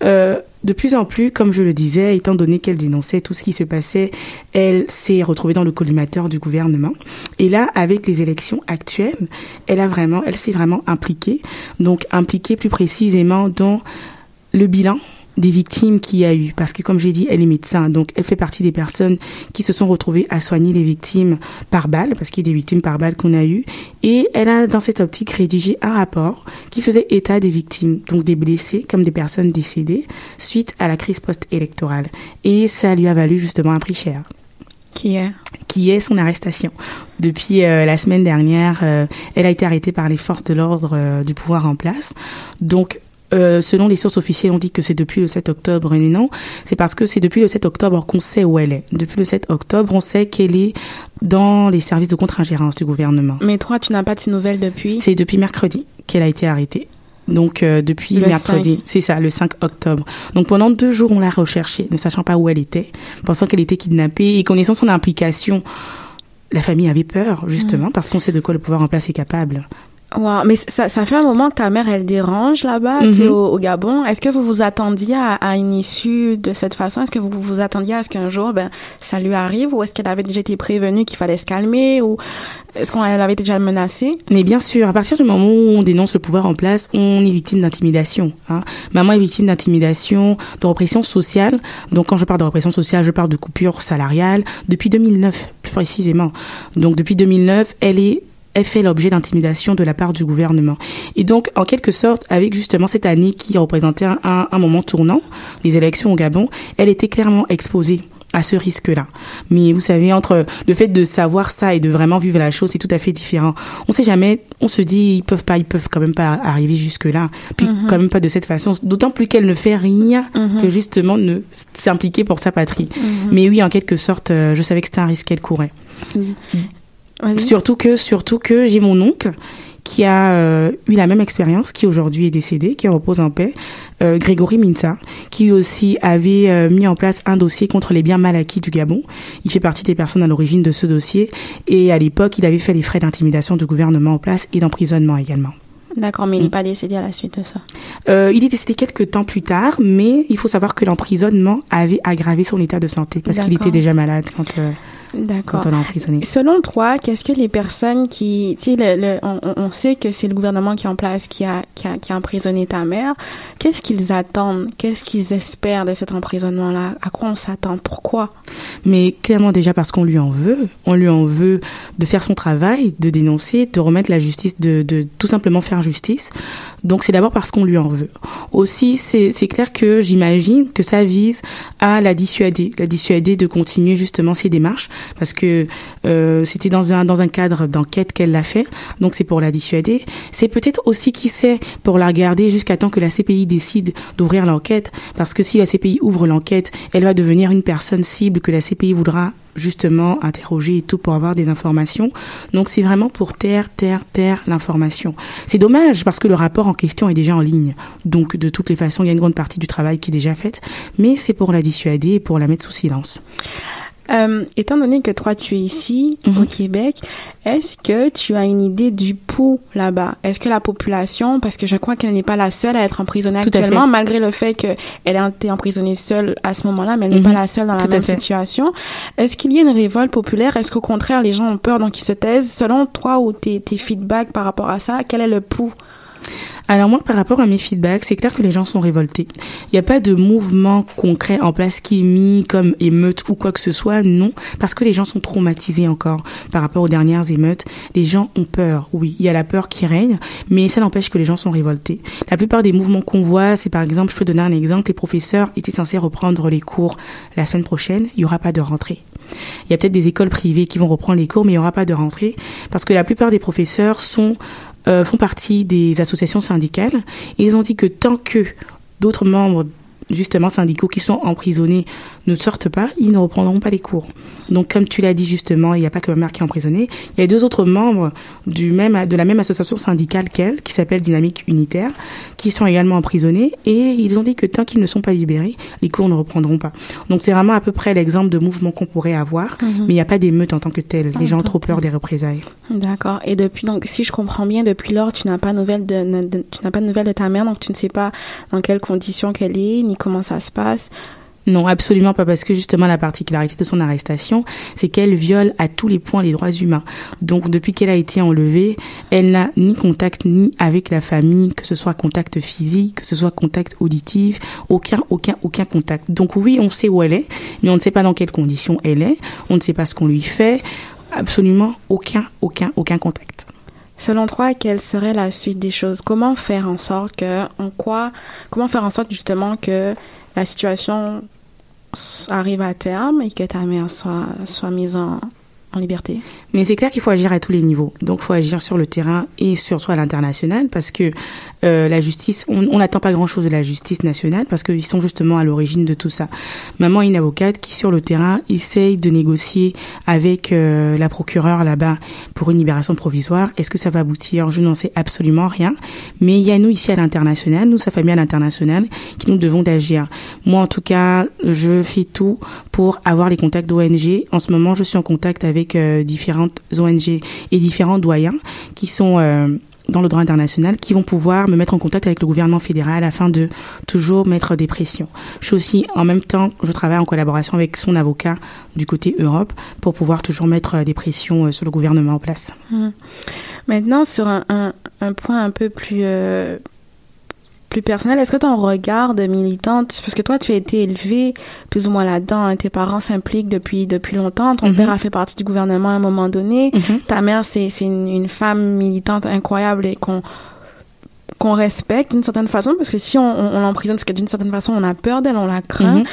Euh, de plus en plus, comme je le disais, étant donné qu'elle dénonçait tout ce qui se passait, elle s'est retrouvée dans le collimateur du gouvernement. Et là, avec les élections actuelles, elle a vraiment, elle s'est vraiment impliquée. Donc impliquée plus précisément dans le bilan des victimes qu'il y a eu, parce que comme j'ai dit, elle est médecin, donc elle fait partie des personnes qui se sont retrouvées à soigner les victimes par balle, parce qu'il y a des victimes par balle qu'on a eues, et elle a dans cette optique rédigé un rapport qui faisait état des victimes, donc des blessés comme des personnes décédées suite à la crise post-électorale, et ça lui a valu justement un prix cher Qui est? qui est son arrestation. Depuis euh, la semaine dernière, euh, elle a été arrêtée par les forces de l'ordre euh, du pouvoir en place. Donc, euh, selon les sources officielles, on dit que c'est depuis le 7 octobre, et non, c'est parce que c'est depuis le 7 octobre qu'on sait où elle est. Depuis le 7 octobre, on sait qu'elle est dans les services de contre-ingérence du gouvernement. Mais toi, tu n'as pas de ces nouvelles depuis? C'est depuis mercredi qu'elle a été arrêtée. Donc euh, depuis Le mercredi, 5. c'est ça, le 5 octobre. Donc pendant deux jours, on l'a recherchée, ne sachant pas où elle était, pensant qu'elle était kidnappée et connaissant son implication. La famille avait peur, justement, parce qu'on sait de quoi le pouvoir en place est capable. Wow. Mais ça, ça fait un moment que ta mère, elle dérange là-bas, tu sais, au, au Gabon. Est-ce que vous vous attendiez à, à une issue de cette façon? Est-ce que vous vous attendiez à ce qu'un jour, ben, ça lui arrive? Ou est-ce qu'elle avait déjà été prévenue qu'il fallait se calmer? Ou est-ce qu'elle avait déjà menacée? Mais bien sûr, à partir du moment où on dénonce le pouvoir en place, on est victime d'intimidation. Hein. Maman est victime d'intimidation, de répression sociale. Donc quand je parle de répression sociale, je parle de coupure salariale depuis 2009, plus précisément. Donc depuis 2009, elle est elle fait l'objet d'intimidation de la part du gouvernement. Et donc, en quelque sorte, avec justement cette année qui représentait un, un, un moment tournant, les élections au Gabon, elle était clairement exposée à ce risque-là. Mais vous savez, entre le fait de savoir ça et de vraiment vivre la chose, c'est tout à fait différent. On sait jamais, on se dit, ils peuvent pas, ils peuvent quand même pas arriver jusque-là. Puis Mhm. quand même pas de cette façon. D'autant plus qu'elle ne fait rien Mhm. que justement ne s'impliquer pour sa patrie. Mhm. Mais oui, en quelque sorte, euh, je savais que c'était un risque qu'elle courait. Surtout que, surtout que j'ai mon oncle qui a euh, eu la même expérience, qui aujourd'hui est décédé, qui repose en paix, euh, Grégory Minta, qui aussi avait euh, mis en place un dossier contre les biens mal acquis du Gabon. Il fait partie des personnes à l'origine de ce dossier et à l'époque, il avait fait les frais d'intimidation du gouvernement en place et d'emprisonnement également. D'accord, mais il n'est pas décédé à la suite de ça. Euh, il est décédé quelques temps plus tard, mais il faut savoir que l'emprisonnement avait aggravé son état de santé parce qu'il était déjà malade quand. euh, D'accord. quand on est emprisonné. Selon toi, qu'est-ce que les personnes qui, tu sais, le, le- on, on- on sait que c'est le gouvernement qui est en place qui a, qui a, qui a emprisonné ta mère. Qu'est-ce qu'ils attendent? Qu'est-ce qu'ils espèrent de cet emprisonnement-là? À quoi on s'attend? Pourquoi? Mais clairement déjà parce qu'on lui en veut, on lui en veut de faire son travail, de dénoncer, de remettre la justice, de, de tout simplement faire justice. Donc c'est d'abord parce qu'on lui en veut. Aussi, c'est clair que j'imagine que ça vise à la dissuader, la dissuader de continuer justement ses démarches, parce que euh, c'était dans un dans un cadre d'enquête qu'elle l'a fait. Donc c'est pour la dissuader. C'est peut-être aussi qui sait pour la regarder jusqu'à temps que la CPI décide d'ouvrir l'enquête, parce que si la CPI ouvre l'enquête, elle va devenir une personne cible que la CPI voudra justement interroger et tout pour avoir des informations. Donc c'est vraiment pour taire, taire, taire l'information. C'est dommage parce que le rapport en question est déjà en ligne. Donc de toutes les façons, il y a une grande partie du travail qui est déjà faite, mais c'est pour la dissuader et pour la mettre sous silence. Euh, étant donné que toi tu es ici Mhm. au Québec, est-ce que tu as une idée du pouls là-bas? Est-ce que la population, parce que je crois qu'elle n'est pas la seule à être emprisonnée Tout actuellement, malgré le fait qu'elle a été emprisonnée seule à ce moment-là, mais elle n'est Mhm. pas la seule dans la Tout même situation. Est-ce qu'il y a une révolte populaire? Est-ce qu'au contraire les gens ont peur donc ils se taisent? Selon toi ou tes, tes feedbacks par rapport à ça, quel est le pouls Alors moi, par rapport à mes feedbacks, c'est clair que les gens sont révoltés. Il n'y a pas de mouvement concret en place qui est mis comme émeute ou quoi que ce soit, non, parce que les gens sont traumatisés encore par rapport aux dernières émeutes. Les gens ont peur, oui, il y a la peur qui règne, mais ça n'empêche que les gens sont révoltés. La plupart des mouvements qu'on voit, c'est par exemple, je peux donner un exemple, les professeurs étaient censés reprendre les cours la semaine prochaine, il n'y aura pas de rentrée. Il y a peut-être des écoles privées qui vont reprendre les cours, mais il n'y aura pas de rentrée, parce que la plupart des professeurs sont euh, font partie des associations syndicales. Et ils ont dit que tant que d'autres membres justement syndicaux qui sont emprisonnés ne sortent pas, ils ne reprendront pas les cours. Donc comme tu l'as dit justement, il n'y a pas que ma mère qui est emprisonnée, il y a deux autres membres du même de la même association syndicale qu'elle qui s'appelle Dynamique Unitaire qui sont également emprisonnés et ils ont dit que tant qu'ils ne sont pas libérés, les cours ne reprendront pas. Donc c'est vraiment à peu près l'exemple de mouvement qu'on pourrait avoir, mais il n'y a pas d'émeute en tant que tel. Les En gens ont trop peur des représailles. D'accord. Et depuis donc, si je comprends bien, depuis lors, tu n'as pas nouvelle de, de- tu n'as pas de nouvelles de ta mère, donc tu ne sais pas dans quelles conditions qu'elle est, ni comment ça se passe? Non, absolument pas, parce que justement la particularité de son arrestation, c'est qu'elle viole à tous les points les droits humains. Donc depuis qu'elle a été enlevée, elle n'a ni contact ni avec la famille, que ce soit contact physique, que ce soit contact auditif, aucun, aucun, aucun contact. Donc oui, on sait où elle est, mais on ne sait pas dans quelles conditions elle est, on ne sait pas ce qu'on lui fait, absolument aucun, aucun, aucun contact. Selon toi, quelle serait la suite des choses? Comment faire en sorte que, en quoi, comment faire en sorte justement que la situation arrive à terme et que ta mère soit soit mise en, en liberté? Mais c'est clair qu'il faut agir à tous les niveaux. Donc, il faut agir sur le terrain et surtout à l'international parce que euh, la justice, on n'attend pas grand-chose de la justice nationale parce qu'ils sont justement à l'origine de tout ça. Maman est une avocate qui, sur le terrain, essaye de négocier avec euh, la procureure là-bas pour une libération provisoire. Est-ce que ça va aboutir? Je n'en sais absolument rien. Mais il y a nous ici à l'international, nous, sa famille à l'international, qui nous devons d'agir. Moi, en tout cas, je fais tout pour avoir les contacts d'ONG. En ce moment, je suis en contact avec euh, différentes ONG et différents doyens qui sont dans le droit international qui vont pouvoir me mettre en contact avec le gouvernement fédéral afin de toujours mettre des pressions. Je suis aussi, en même temps, je travaille en collaboration avec son avocat du côté Europe pour pouvoir toujours mettre euh, des pressions euh, sur le gouvernement en place. Maintenant, sur un, un, un point un peu plus euh, plus personnel, est-ce que ton regard de militante, parce que toi, tu as été élevée plus ou moins là-dedans, hein, tes parents s'impliquent depuis depuis longtemps, ton Mhm. père a fait partie du gouvernement à un moment donné, Mhm. ta mère, c'est c'est une, une femme militante incroyable et qu'on qu'on respecte d'une certaine façon, parce que si on, on, on l'emprisonne, c'est que d'une certaine façon, on a peur d'elle, on la craint. Mhm.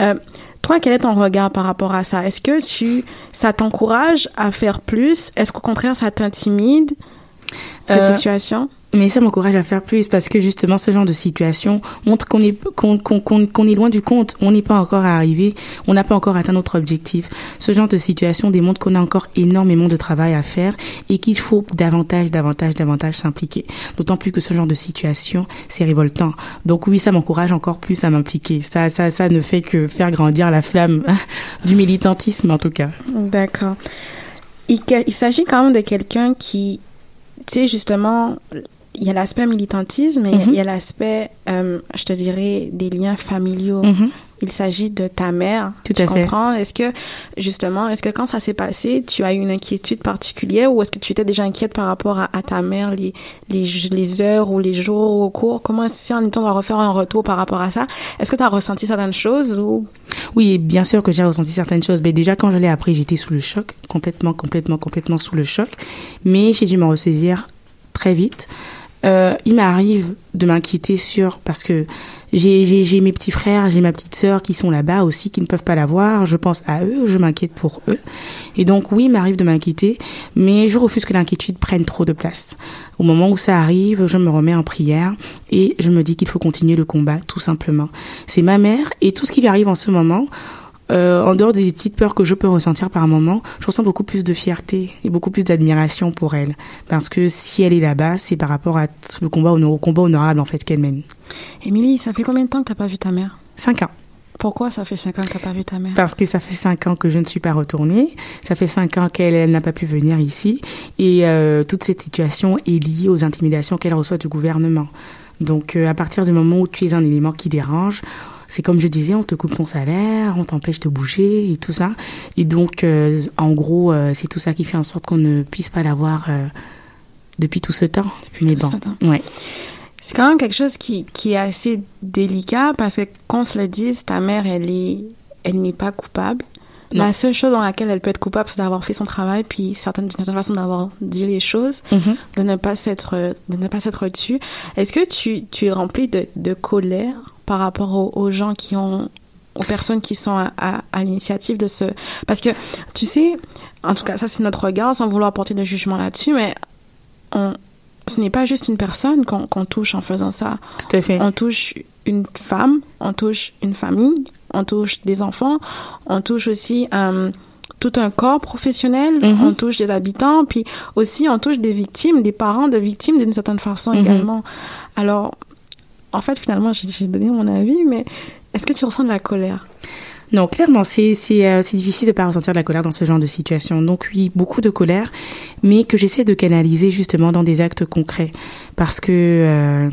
Euh, toi, quel est ton regard par rapport à ça? Est-ce que tu, ça t'encourage à faire plus? Est-ce qu'au contraire, ça t'intimide? Cette Euh, situation Mais ça m'encourage à faire plus parce que justement ce genre de situation montre qu'on est qu'on qu'on qu'on est loin du compte. On n'est pas encore arrivé, on n'a pas encore atteint notre objectif. Ce genre de situation démontre qu'on a encore énormément de travail à faire et qu'il faut davantage, davantage, davantage s'impliquer. D'autant plus que ce genre de situation c'est révoltant. Donc oui, ça m'encourage encore plus à m'impliquer. Ça ça ça ne fait que faire grandir la flamme du militantisme en tout cas. D'accord. Il s'agit quand même de quelqu'un qui, tu sais, justement, il y a l'aspect militantisme, mais il y a- Mhm. il y a l'aspect, euh, je te dirais, des liens familiaux. Mhm. Il s'agit de ta mère. Tout tu à fait. comprends? Est-ce que, justement, est-ce que quand ça s'est passé, tu as eu une inquiétude particulière ou est-ce que tu étais déjà inquiète par rapport à, à ta mère, les, les, les heures ou les jours au cours? Comment, si en étant, on va refaire un retour par rapport à ça, est-ce que tu as ressenti certaines choses ou? Oui, bien sûr que j'ai ressenti certaines choses. Mais déjà, quand je l'ai appris, j'étais sous le choc, complètement, complètement, complètement sous le choc. Mais j'ai dû me ressaisir très vite. Euh, il m'arrive de m'inquiéter sur parce que j'ai j'ai mes petits frères, j'ai ma petite sœur qui sont là-bas aussi qui ne peuvent pas la voir. Je pense à eux, je m'inquiète pour eux. Et donc oui, il m'arrive de m'inquiéter, mais je refuse que l'inquiétude prenne trop de place. Au moment où ça arrive, je me remets en prière et je me dis qu'il faut continuer le combat tout simplement. C'est ma mère et tout ce qui lui arrive en ce moment. Euh, en dehors des petites peurs que je peux ressentir par moment, je ressens beaucoup plus de fierté et beaucoup plus d'admiration pour elle. Parce que si elle est là-bas, c'est par rapport à tout le combat, honor- au combat honorable en fait qu'elle mène. Émilie, ça fait combien de temps que t'as pas vu ta mère? Cinq ans. Pourquoi ça fait cinq ans que t'as pas vu ta mère? Parce que ça fait cinq ans que je ne suis pas retournée. Ça fait cinq ans qu'elle elle n'a pas pu venir ici. Et euh, toute cette situation est liée aux intimidations qu'elle reçoit du gouvernement. Donc euh, à partir du moment où tu es un élément qui dérange, c'est comme je disais, on te coupe ton salaire, on t'empêche de bouger et tout ça. Et donc, euh, en gros, euh, c'est tout ça qui fait en sorte qu'on ne puisse pas la voir euh, depuis tout ce temps. Mais tout bon, ce temps. ouais. C'est quand même quelque chose qui, qui est assez délicat parce que qu'on se le dise, ta mère, elle est, elle n'est pas coupable. Non. La seule chose dans laquelle elle peut être coupable, c'est d'avoir fait son travail, puis certaines, d'une certaine façon d'avoir dit les choses, Mhm. de ne pas s'être, de ne pas s'être dessus. Est-ce que tu, tu es rempli de, de colère par rapport aux, aux gens qui ont, aux personnes qui sont à, à, à l'initiative de ce, parce que, tu sais, en tout cas, ça c'est notre regard, sans vouloir porter de jugement là-dessus, mais on, ce n'est pas juste une personne qu'on touche en faisant ça. Tout à fait. On touche une femme, on touche une famille, on touche des enfants, on touche aussi euh, tout un corps professionnel, Mhm. on touche des habitants, puis aussi on touche des victimes, des parents de victimes d'une certaine façon Mhm. également. Alors, en fait, finalement, j'ai donné mon avis, mais est-ce que tu ressens de la colère? Non, clairement, c'est euh, difficile de pas ressentir de la colère dans ce genre de situation. Donc oui, beaucoup de colère, mais que j'essaie de canaliser justement dans des actes concrets, parce que euh,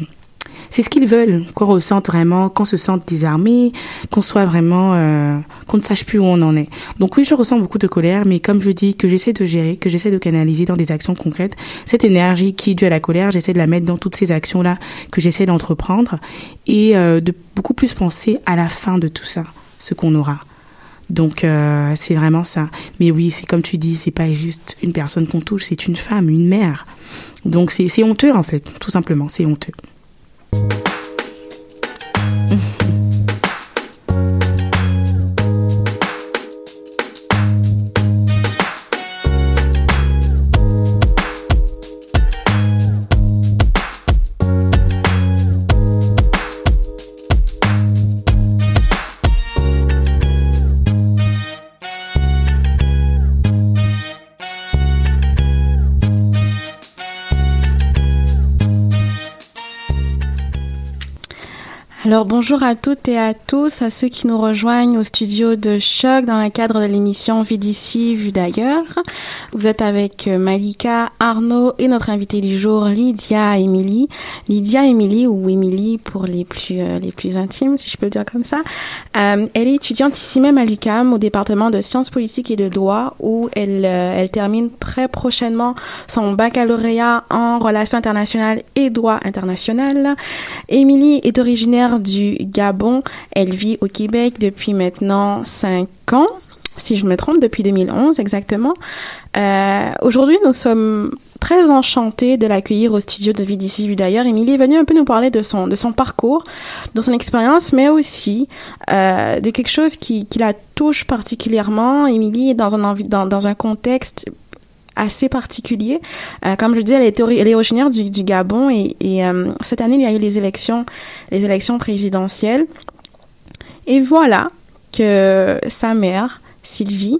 c'est ce qu'ils veulent, qu'on ressente vraiment, qu'on se sente désarmé, qu'on soit vraiment, euh, qu'on ne sache plus où on en est. Donc oui, je ressens beaucoup de colère, mais comme je dis, que j'essaie de gérer, que j'essaie de canaliser dans des actions concrètes. Cette énergie qui est due à la colère, j'essaie de la mettre dans toutes ces actions-là que j'essaie d'entreprendre et euh, de beaucoup plus penser à la fin de tout ça, ce qu'on aura. Donc euh, c'est vraiment ça. Mais oui, c'est comme tu dis, c'est pas juste une personne qu'on touche, c'est une femme, une mère. Donc c'est c'est honteux en fait, tout simplement, c'est honteux. Mm-hmm. Alors bonjour à toutes et à tous, à ceux qui nous rejoignent au studio de Choc dans le cadre de l'émission Vue d'ici, Vue d'ailleurs. Vous êtes avec euh, Malika, Arnaud et notre invitée du jour, Lydia Émilie. Lydia Émilie ou Émilie pour les plus euh, les plus intimes, si je peux le dire comme ça. Euh, elle est étudiante ici même à l'UCAM au département de sciences politiques et de droit où elle euh, elle termine très prochainement son baccalauréat en relations internationales et droit international. Émilie est originaire du Gabon. Elle vit au Québec depuis maintenant cinq ans, si je me trompe, depuis 2011 exactement. Euh, Aujourd'hui, nous sommes très enchantés de l'accueillir au studio de Vie Vue d'ailleurs. Émilie est venue un peu nous parler de son, de son parcours, de son expérience, mais aussi euh, de quelque chose qui, qui la touche particulièrement. Émilie est dans un, dans, dans un contexte assez particulier. Euh, comme je disais, elle est, elle est originaire du, Gabon et, et euh, cette année, il y a eu les élections, les élections présidentielles. Et voilà que sa mère, Sylvie,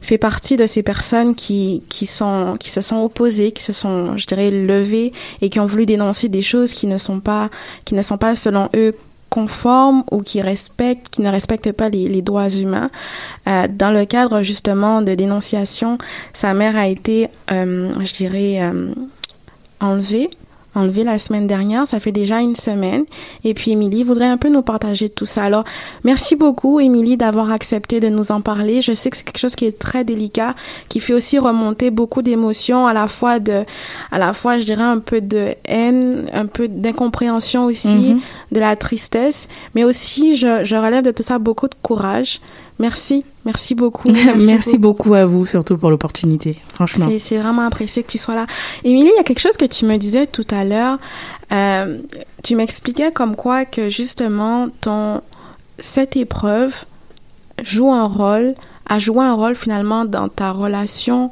fait partie de ces personnes qui, qui sont, qui se sont opposées, qui se sont, je dirais, levées et qui ont voulu dénoncer des choses qui ne sont pas, qui ne sont pas selon eux conformes ou qui respectent, qui ne respectent pas les, les droits humains. Euh, dans le cadre justement de dénonciation, sa mère a été, euh, je dirais, euh, enlevée enlevé la semaine dernière. Ça fait déjà une semaine. Et puis, Émilie voudrait un peu nous partager tout ça. Alors, merci beaucoup, Émilie, d'avoir accepté de nous en parler. Je sais que c'est quelque chose qui est très délicat, qui fait aussi remonter beaucoup d'émotions, à la fois de, à la fois, je dirais, un peu de haine, un peu d'incompréhension aussi, Mhm. de la tristesse. Mais aussi, je, je relève de tout ça beaucoup de courage. Merci. Merci beaucoup. Merci, beaucoup à vous, surtout pour l'opportunité. Franchement. C'est, c'est vraiment apprécié que tu sois là. Émilie, il y a quelque chose que tu me disais tout à l'heure. Euh, tu m'expliquais comme quoi que justement ton cette épreuve joue un rôle, a joué un rôle finalement dans ta relation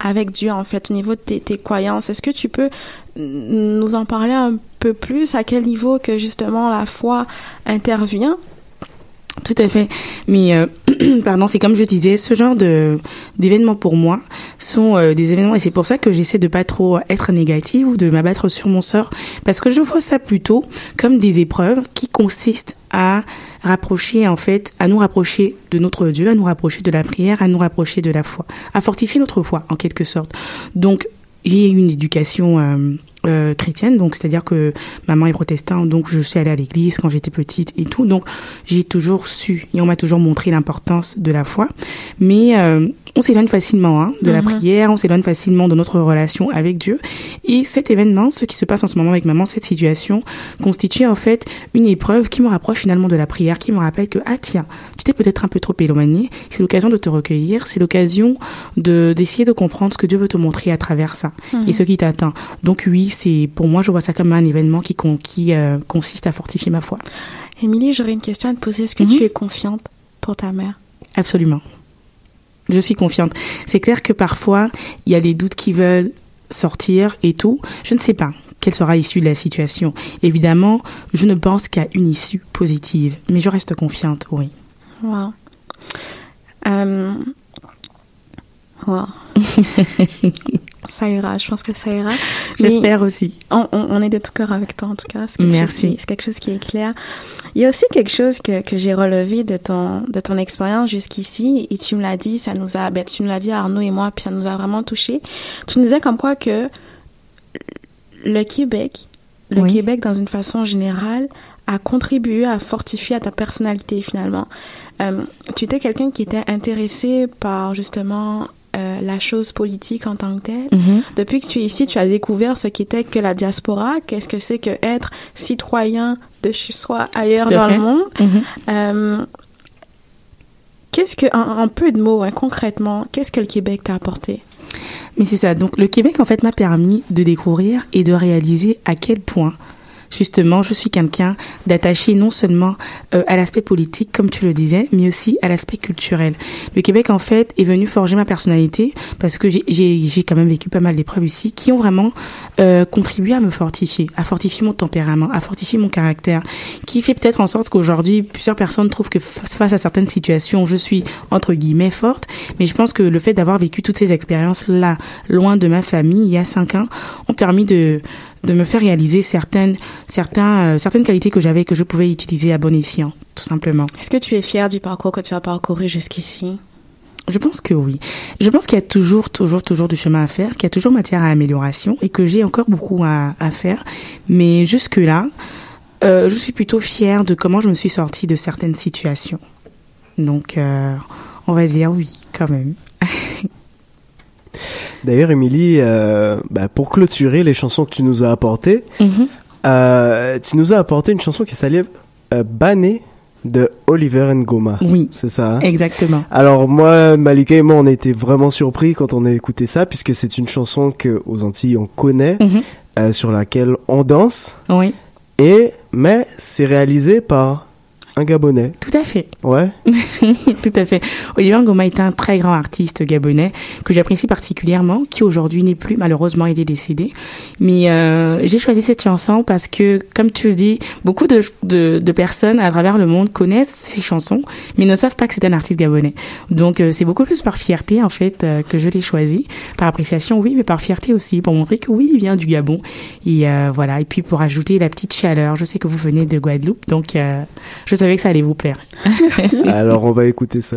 avec Dieu en fait au niveau de tes, tes croyances. Est-ce que tu peux nous en parler un peu plus? À quel niveau que justement la foi intervient? Tout à fait. Mais euh, pardon, c'est comme je disais, ce genre de d'événements pour moi sont euh, des événements et c'est pour ça que j'essaie de pas trop être négative ou de m'abattre sur mon sort parce que je vois ça plutôt comme des épreuves qui consistent à rapprocher en fait, à nous rapprocher de notre Dieu, à nous rapprocher de la prière, à nous rapprocher de la foi, à fortifier notre foi en quelque sorte. Donc j'ai eu une éducation euh, euh, chrétienne, donc c'est-à-dire que maman est protestante, donc je suis allée à l'église quand j'étais petite et tout, donc j'ai toujours su et on m'a toujours montré l'importance de la foi, mais euh, on s'éloigne facilement hein, de la Mhm. prière, on s'éloigne facilement de notre relation avec Dieu et cet événement, ce qui se passe en ce moment avec maman, cette situation constitue en fait une épreuve qui me rapproche finalement de la prière, qui me rappelle que ah tiens, tu t'es peut-être un peu trop éloigné, c'est l'occasion de te recueillir, c'est l'occasion de d'essayer de comprendre ce que Dieu veut te montrer à travers ça et ce qui t'atteint. Donc oui, c'est pour moi je vois ça comme un événement qui qui euh, consiste à fortifier ma foi. Émilie, j'aurais une question à te poser. Est-ce que Mhm. tu es confiante pour ta mère? Absolument. Je suis confiante. C'est clair que parfois il y a des doutes qui veulent sortir et tout. Je ne sais pas quelle sera l'issue de la situation. Évidemment, je ne pense qu'à une issue positive, mais je reste confiante, oui. Wow. Euh... wow. ça ira, je pense que ça ira. J'espère aussi. On, on, on est de tout cœur avec toi, en tout cas. Quelque Merci. C'est quelque chose qui est clair. Il y a aussi quelque chose que, que j'ai relevé de ton, de ton expérience jusqu'ici, et tu me l'as dit, ça nous a, ben, tu nous l'as dit Arnaud et moi, puis ça nous a vraiment touché. Tu nous disais comme quoi que le Québec, le Oui. Québec, dans une façon générale, a contribué à fortifier à ta personnalité finalement. Euh, tu étais quelqu'un qui était intéressé par justement euh, la chose politique en tant que telle. Mhm. Depuis que tu es ici, tu as découvert ce qu'était que la diaspora, qu'est-ce que c'est que être citoyen de chez soi ailleurs dans fait. le monde? Mhm. Euh, qu'est-ce que, en, en peu de mots, hein, concrètement, qu'est-ce que le Québec t'a apporté? Mais c'est ça. Donc le Québec en fait m'a permis de découvrir et de réaliser à quel point justement je suis quelqu'un d'attaché non seulement euh, à l'aspect politique comme tu le disais, mais aussi à l'aspect culturel. Le Québec en fait est venu forger ma personnalité parce que j'ai- quand même vécu pas mal d'épreuves ici qui ont vraiment euh, contribué à me fortifier, à fortifier mon tempérament, à fortifier mon caractère, qui fait peut-être en sorte qu'aujourd'hui plusieurs personnes trouvent que face face à certaines situations je suis entre guillemets forte, mais je pense que le fait d'avoir vécu toutes ces expériences là, loin de ma famille il y a cinq ans, ont permis de de me faire réaliser certaines certains euh, certaines qualités que j'avais et que je pouvais utiliser à bon escient, tout simplement. Est-ce que tu es fier du parcours que tu as parcouru jusqu'ici? Je pense que oui. Je pense qu'il y a toujours, toujours, toujours du chemin à faire, qu'il y a toujours matière à amélioration et que j'ai encore beaucoup à, à faire. Mais jusque-là, euh, je suis plutôt fière de comment je me suis sortie de certaines situations. Donc, euh, on va dire oui, quand même. D'ailleurs, Émilie, euh, bah, pour clôturer les chansons que tu nous as apportées, Mhm. euh, tu nous as apporté une chanson qui s'appelle euh, Bané de Oliver Ngoma. Oui, C'est ça. hein? Exactement. Alors moi, Malika et moi, on a été vraiment surpris quand on a écouté ça, puisque c'est une chanson que aux Antilles on connaît, Mhm. euh, sur laquelle on danse, Oui, et mais c'est réalisé par un Gabonais. tout à fait. Ouais. Tout à fait. Olivier Ngoma est un très grand artiste gabonais que j'apprécie particulièrement, qui aujourd'hui n'est plus, malheureusement, il est décédé. Mais euh, j'ai choisi cette chanson parce que, comme tu le dis, beaucoup de, de, de personnes à travers le monde connaissent ces chansons, mais ne savent pas que c'est un artiste gabonais. Donc euh, c'est beaucoup plus par fierté, en fait, euh, que je l'ai choisi. Par appréciation, oui, mais par fierté aussi, pour montrer que oui, il vient du Gabon. Et voilà, et puis pour ajouter la petite chaleur. Je sais que vous venez de Guadeloupe, donc je savais que ça allait vous plaire. Alors on va écouter ça.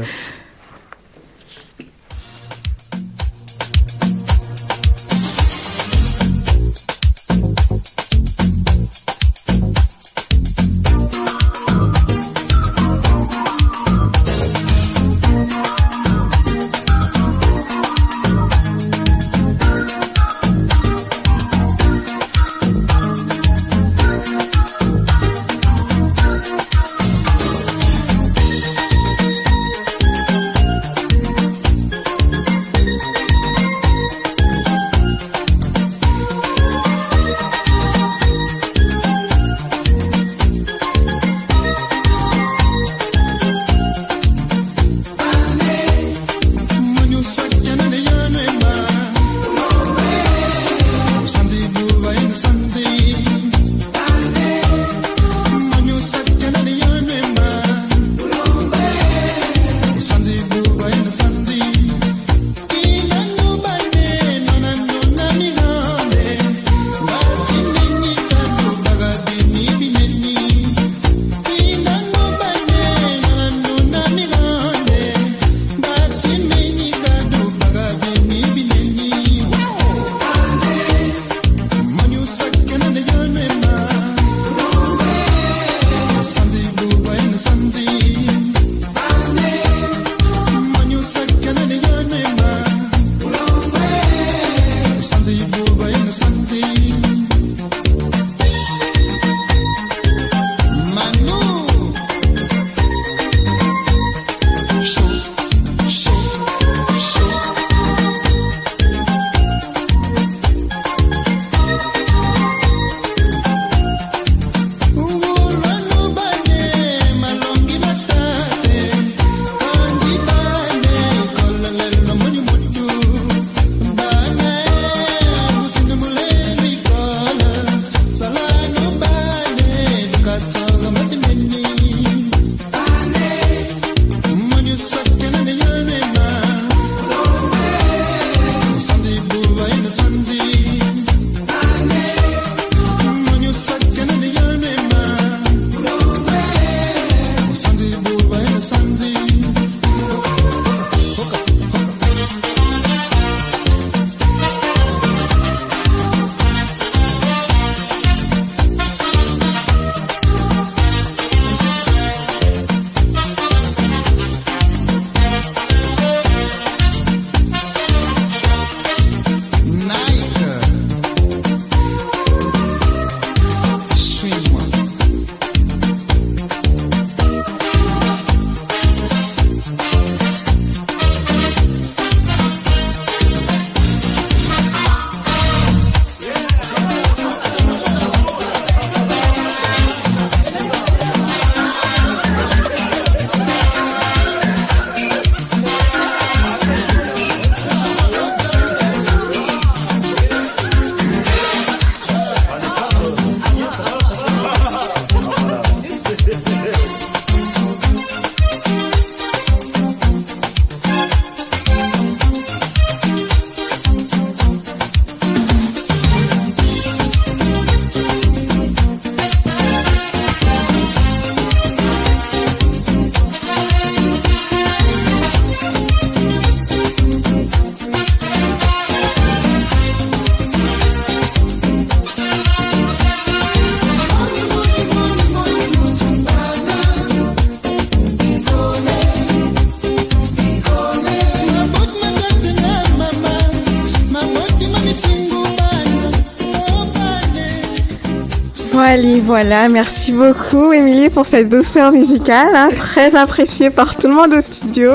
Voilà, voilà. Merci beaucoup, Émilie, pour cette douceur musicale, hein, très appréciée par tout le monde au studio.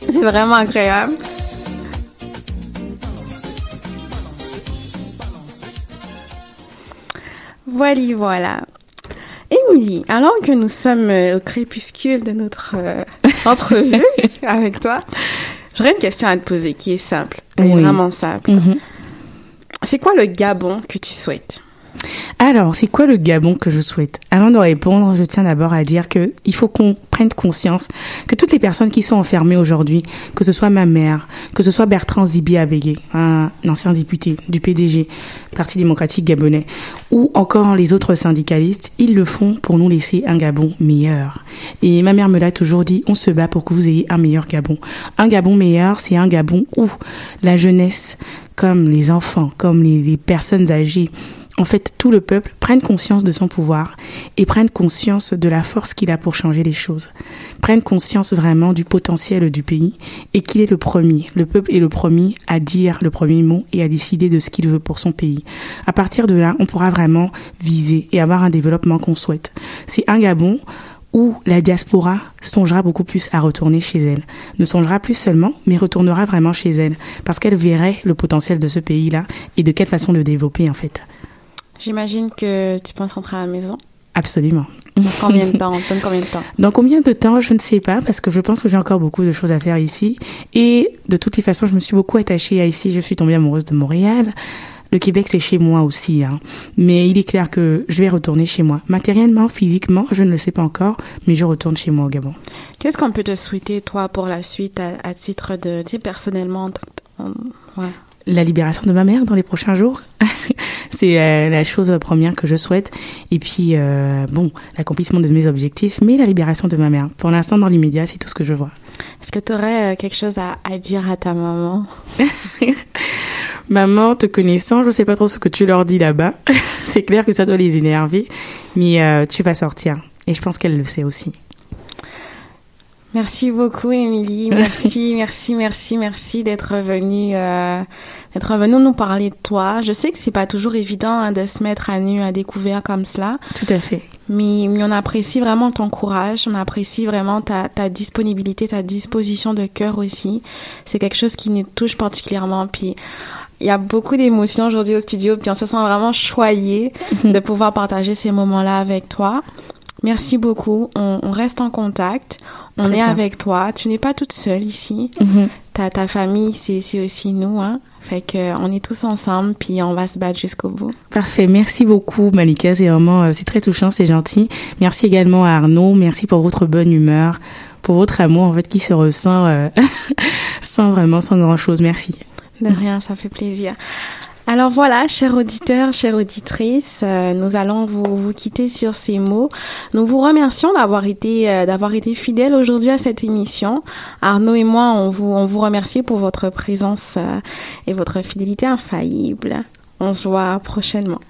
C'est vraiment agréable. Voilà, voilà. Émilie, alors que nous sommes euh, au crépuscule de notre euh, entrevue avec toi, j'aurais une question à te poser qui est simple, Oui. vraiment simple. Mhm. C'est quoi le Gabon que tu souhaites? Alors, c'est quoi le Gabon que je souhaite? Avant de répondre, je tiens d'abord à dire que il faut qu'on prenne conscience que toutes les personnes qui sont enfermées aujourd'hui, que ce soit ma mère, que ce soit Bertrand Zibi Abégué, un ancien député du PDG, Parti démocratique gabonais, ou encore les autres syndicalistes, ils le font pour nous laisser un Gabon meilleur. Et ma mère me l'a toujours dit, on se bat pour que vous ayez un meilleur Gabon. Un Gabon meilleur, c'est un Gabon où la jeunesse, comme les enfants, comme les, les personnes âgées, en fait, tout le peuple prenne conscience de son pouvoir et prenne conscience de la force qu'il a pour changer les choses. Prenne conscience vraiment du potentiel du pays et qu'il est le premier. Le peuple est le premier à dire le premier mot et à décider de ce qu'il veut pour son pays. À partir de là, on pourra vraiment viser et avoir un développement qu'on souhaite. C'est un Gabon où la diaspora songera beaucoup plus à retourner chez elle. Ne songera plus seulement, mais retournera vraiment chez elle, parce qu'elle verrait le potentiel de ce pays-là et de quelle façon le développer en fait. J'imagine que tu penses rentrer à la maison. Absolument. Dans combien de temps Donne combien de temps? Dans combien de temps, je ne sais pas, parce que je pense que j'ai encore beaucoup de choses à faire ici. Et de toutes les façons, je me suis beaucoup attachée à ici. Je suis tombée amoureuse de Montréal. Le Québec, c'est chez moi aussi. Hein. Mais il est clair que je vais retourner chez moi. Matériellement, physiquement, je ne le sais pas encore, mais je retourne chez moi au Gabon. Qu'est-ce qu'on peut te souhaiter, toi, pour la suite, à, à titre de, tu sais, personnellement ouais. La libération de ma mère dans les prochains jours. c'est euh, la chose première que je souhaite. Et puis, euh, bon, l'accomplissement de mes objectifs, mais la libération de ma mère. Pour l'instant, dans l'immédiat, c'est tout ce que je vois. Est-ce que tu aurais quelque chose à, à dire à ta maman? Maman, te connaissant, je sais pas trop ce que tu leur dis là-bas. c'est clair que ça doit les énerver, mais euh, tu vas sortir. Et je pense qu'elle le sait aussi. Merci beaucoup, Émilie. Merci, merci, merci, merci d'être venue, euh, d'être venue nous parler de toi. Je sais que c'est pas toujours évident hein, de se mettre à nu, à découvert comme cela, Tout à fait. mais, mais on apprécie vraiment ton courage, on apprécie vraiment ta, ta disponibilité, ta disposition de cœur aussi. C'est quelque chose qui nous touche particulièrement. Puis il y a beaucoup d'émotions aujourd'hui au studio, puis on se sent vraiment choyé de pouvoir partager ces moments-là avec toi. Merci beaucoup. On, on reste en contact. On Très est bien. avec toi. Tu n'es pas toute seule ici. Mhm. Ta, ta famille, c'est, c'est aussi nous, hein. Fait que, euh, on est tous ensemble, puis on va se battre jusqu'au bout. Parfait. Merci beaucoup, Malika. C'est vraiment, euh, c'est très touchant, c'est gentil. Merci également à Arnaud. Merci pour votre bonne humeur, pour votre amour, en fait, qui se ressent euh, sans vraiment, sans grand chose. Merci. De rien, ça fait plaisir. Alors voilà, chers auditeurs, chères auditrices, euh, nous allons vous, vous quitter sur ces mots. Nous vous remercions d'avoir été euh, d'avoir été fidèles aujourd'hui à cette émission. Arnaud et moi, on vous on vous remercie pour votre présence euh, et votre fidélité infaillible. On se voit prochainement.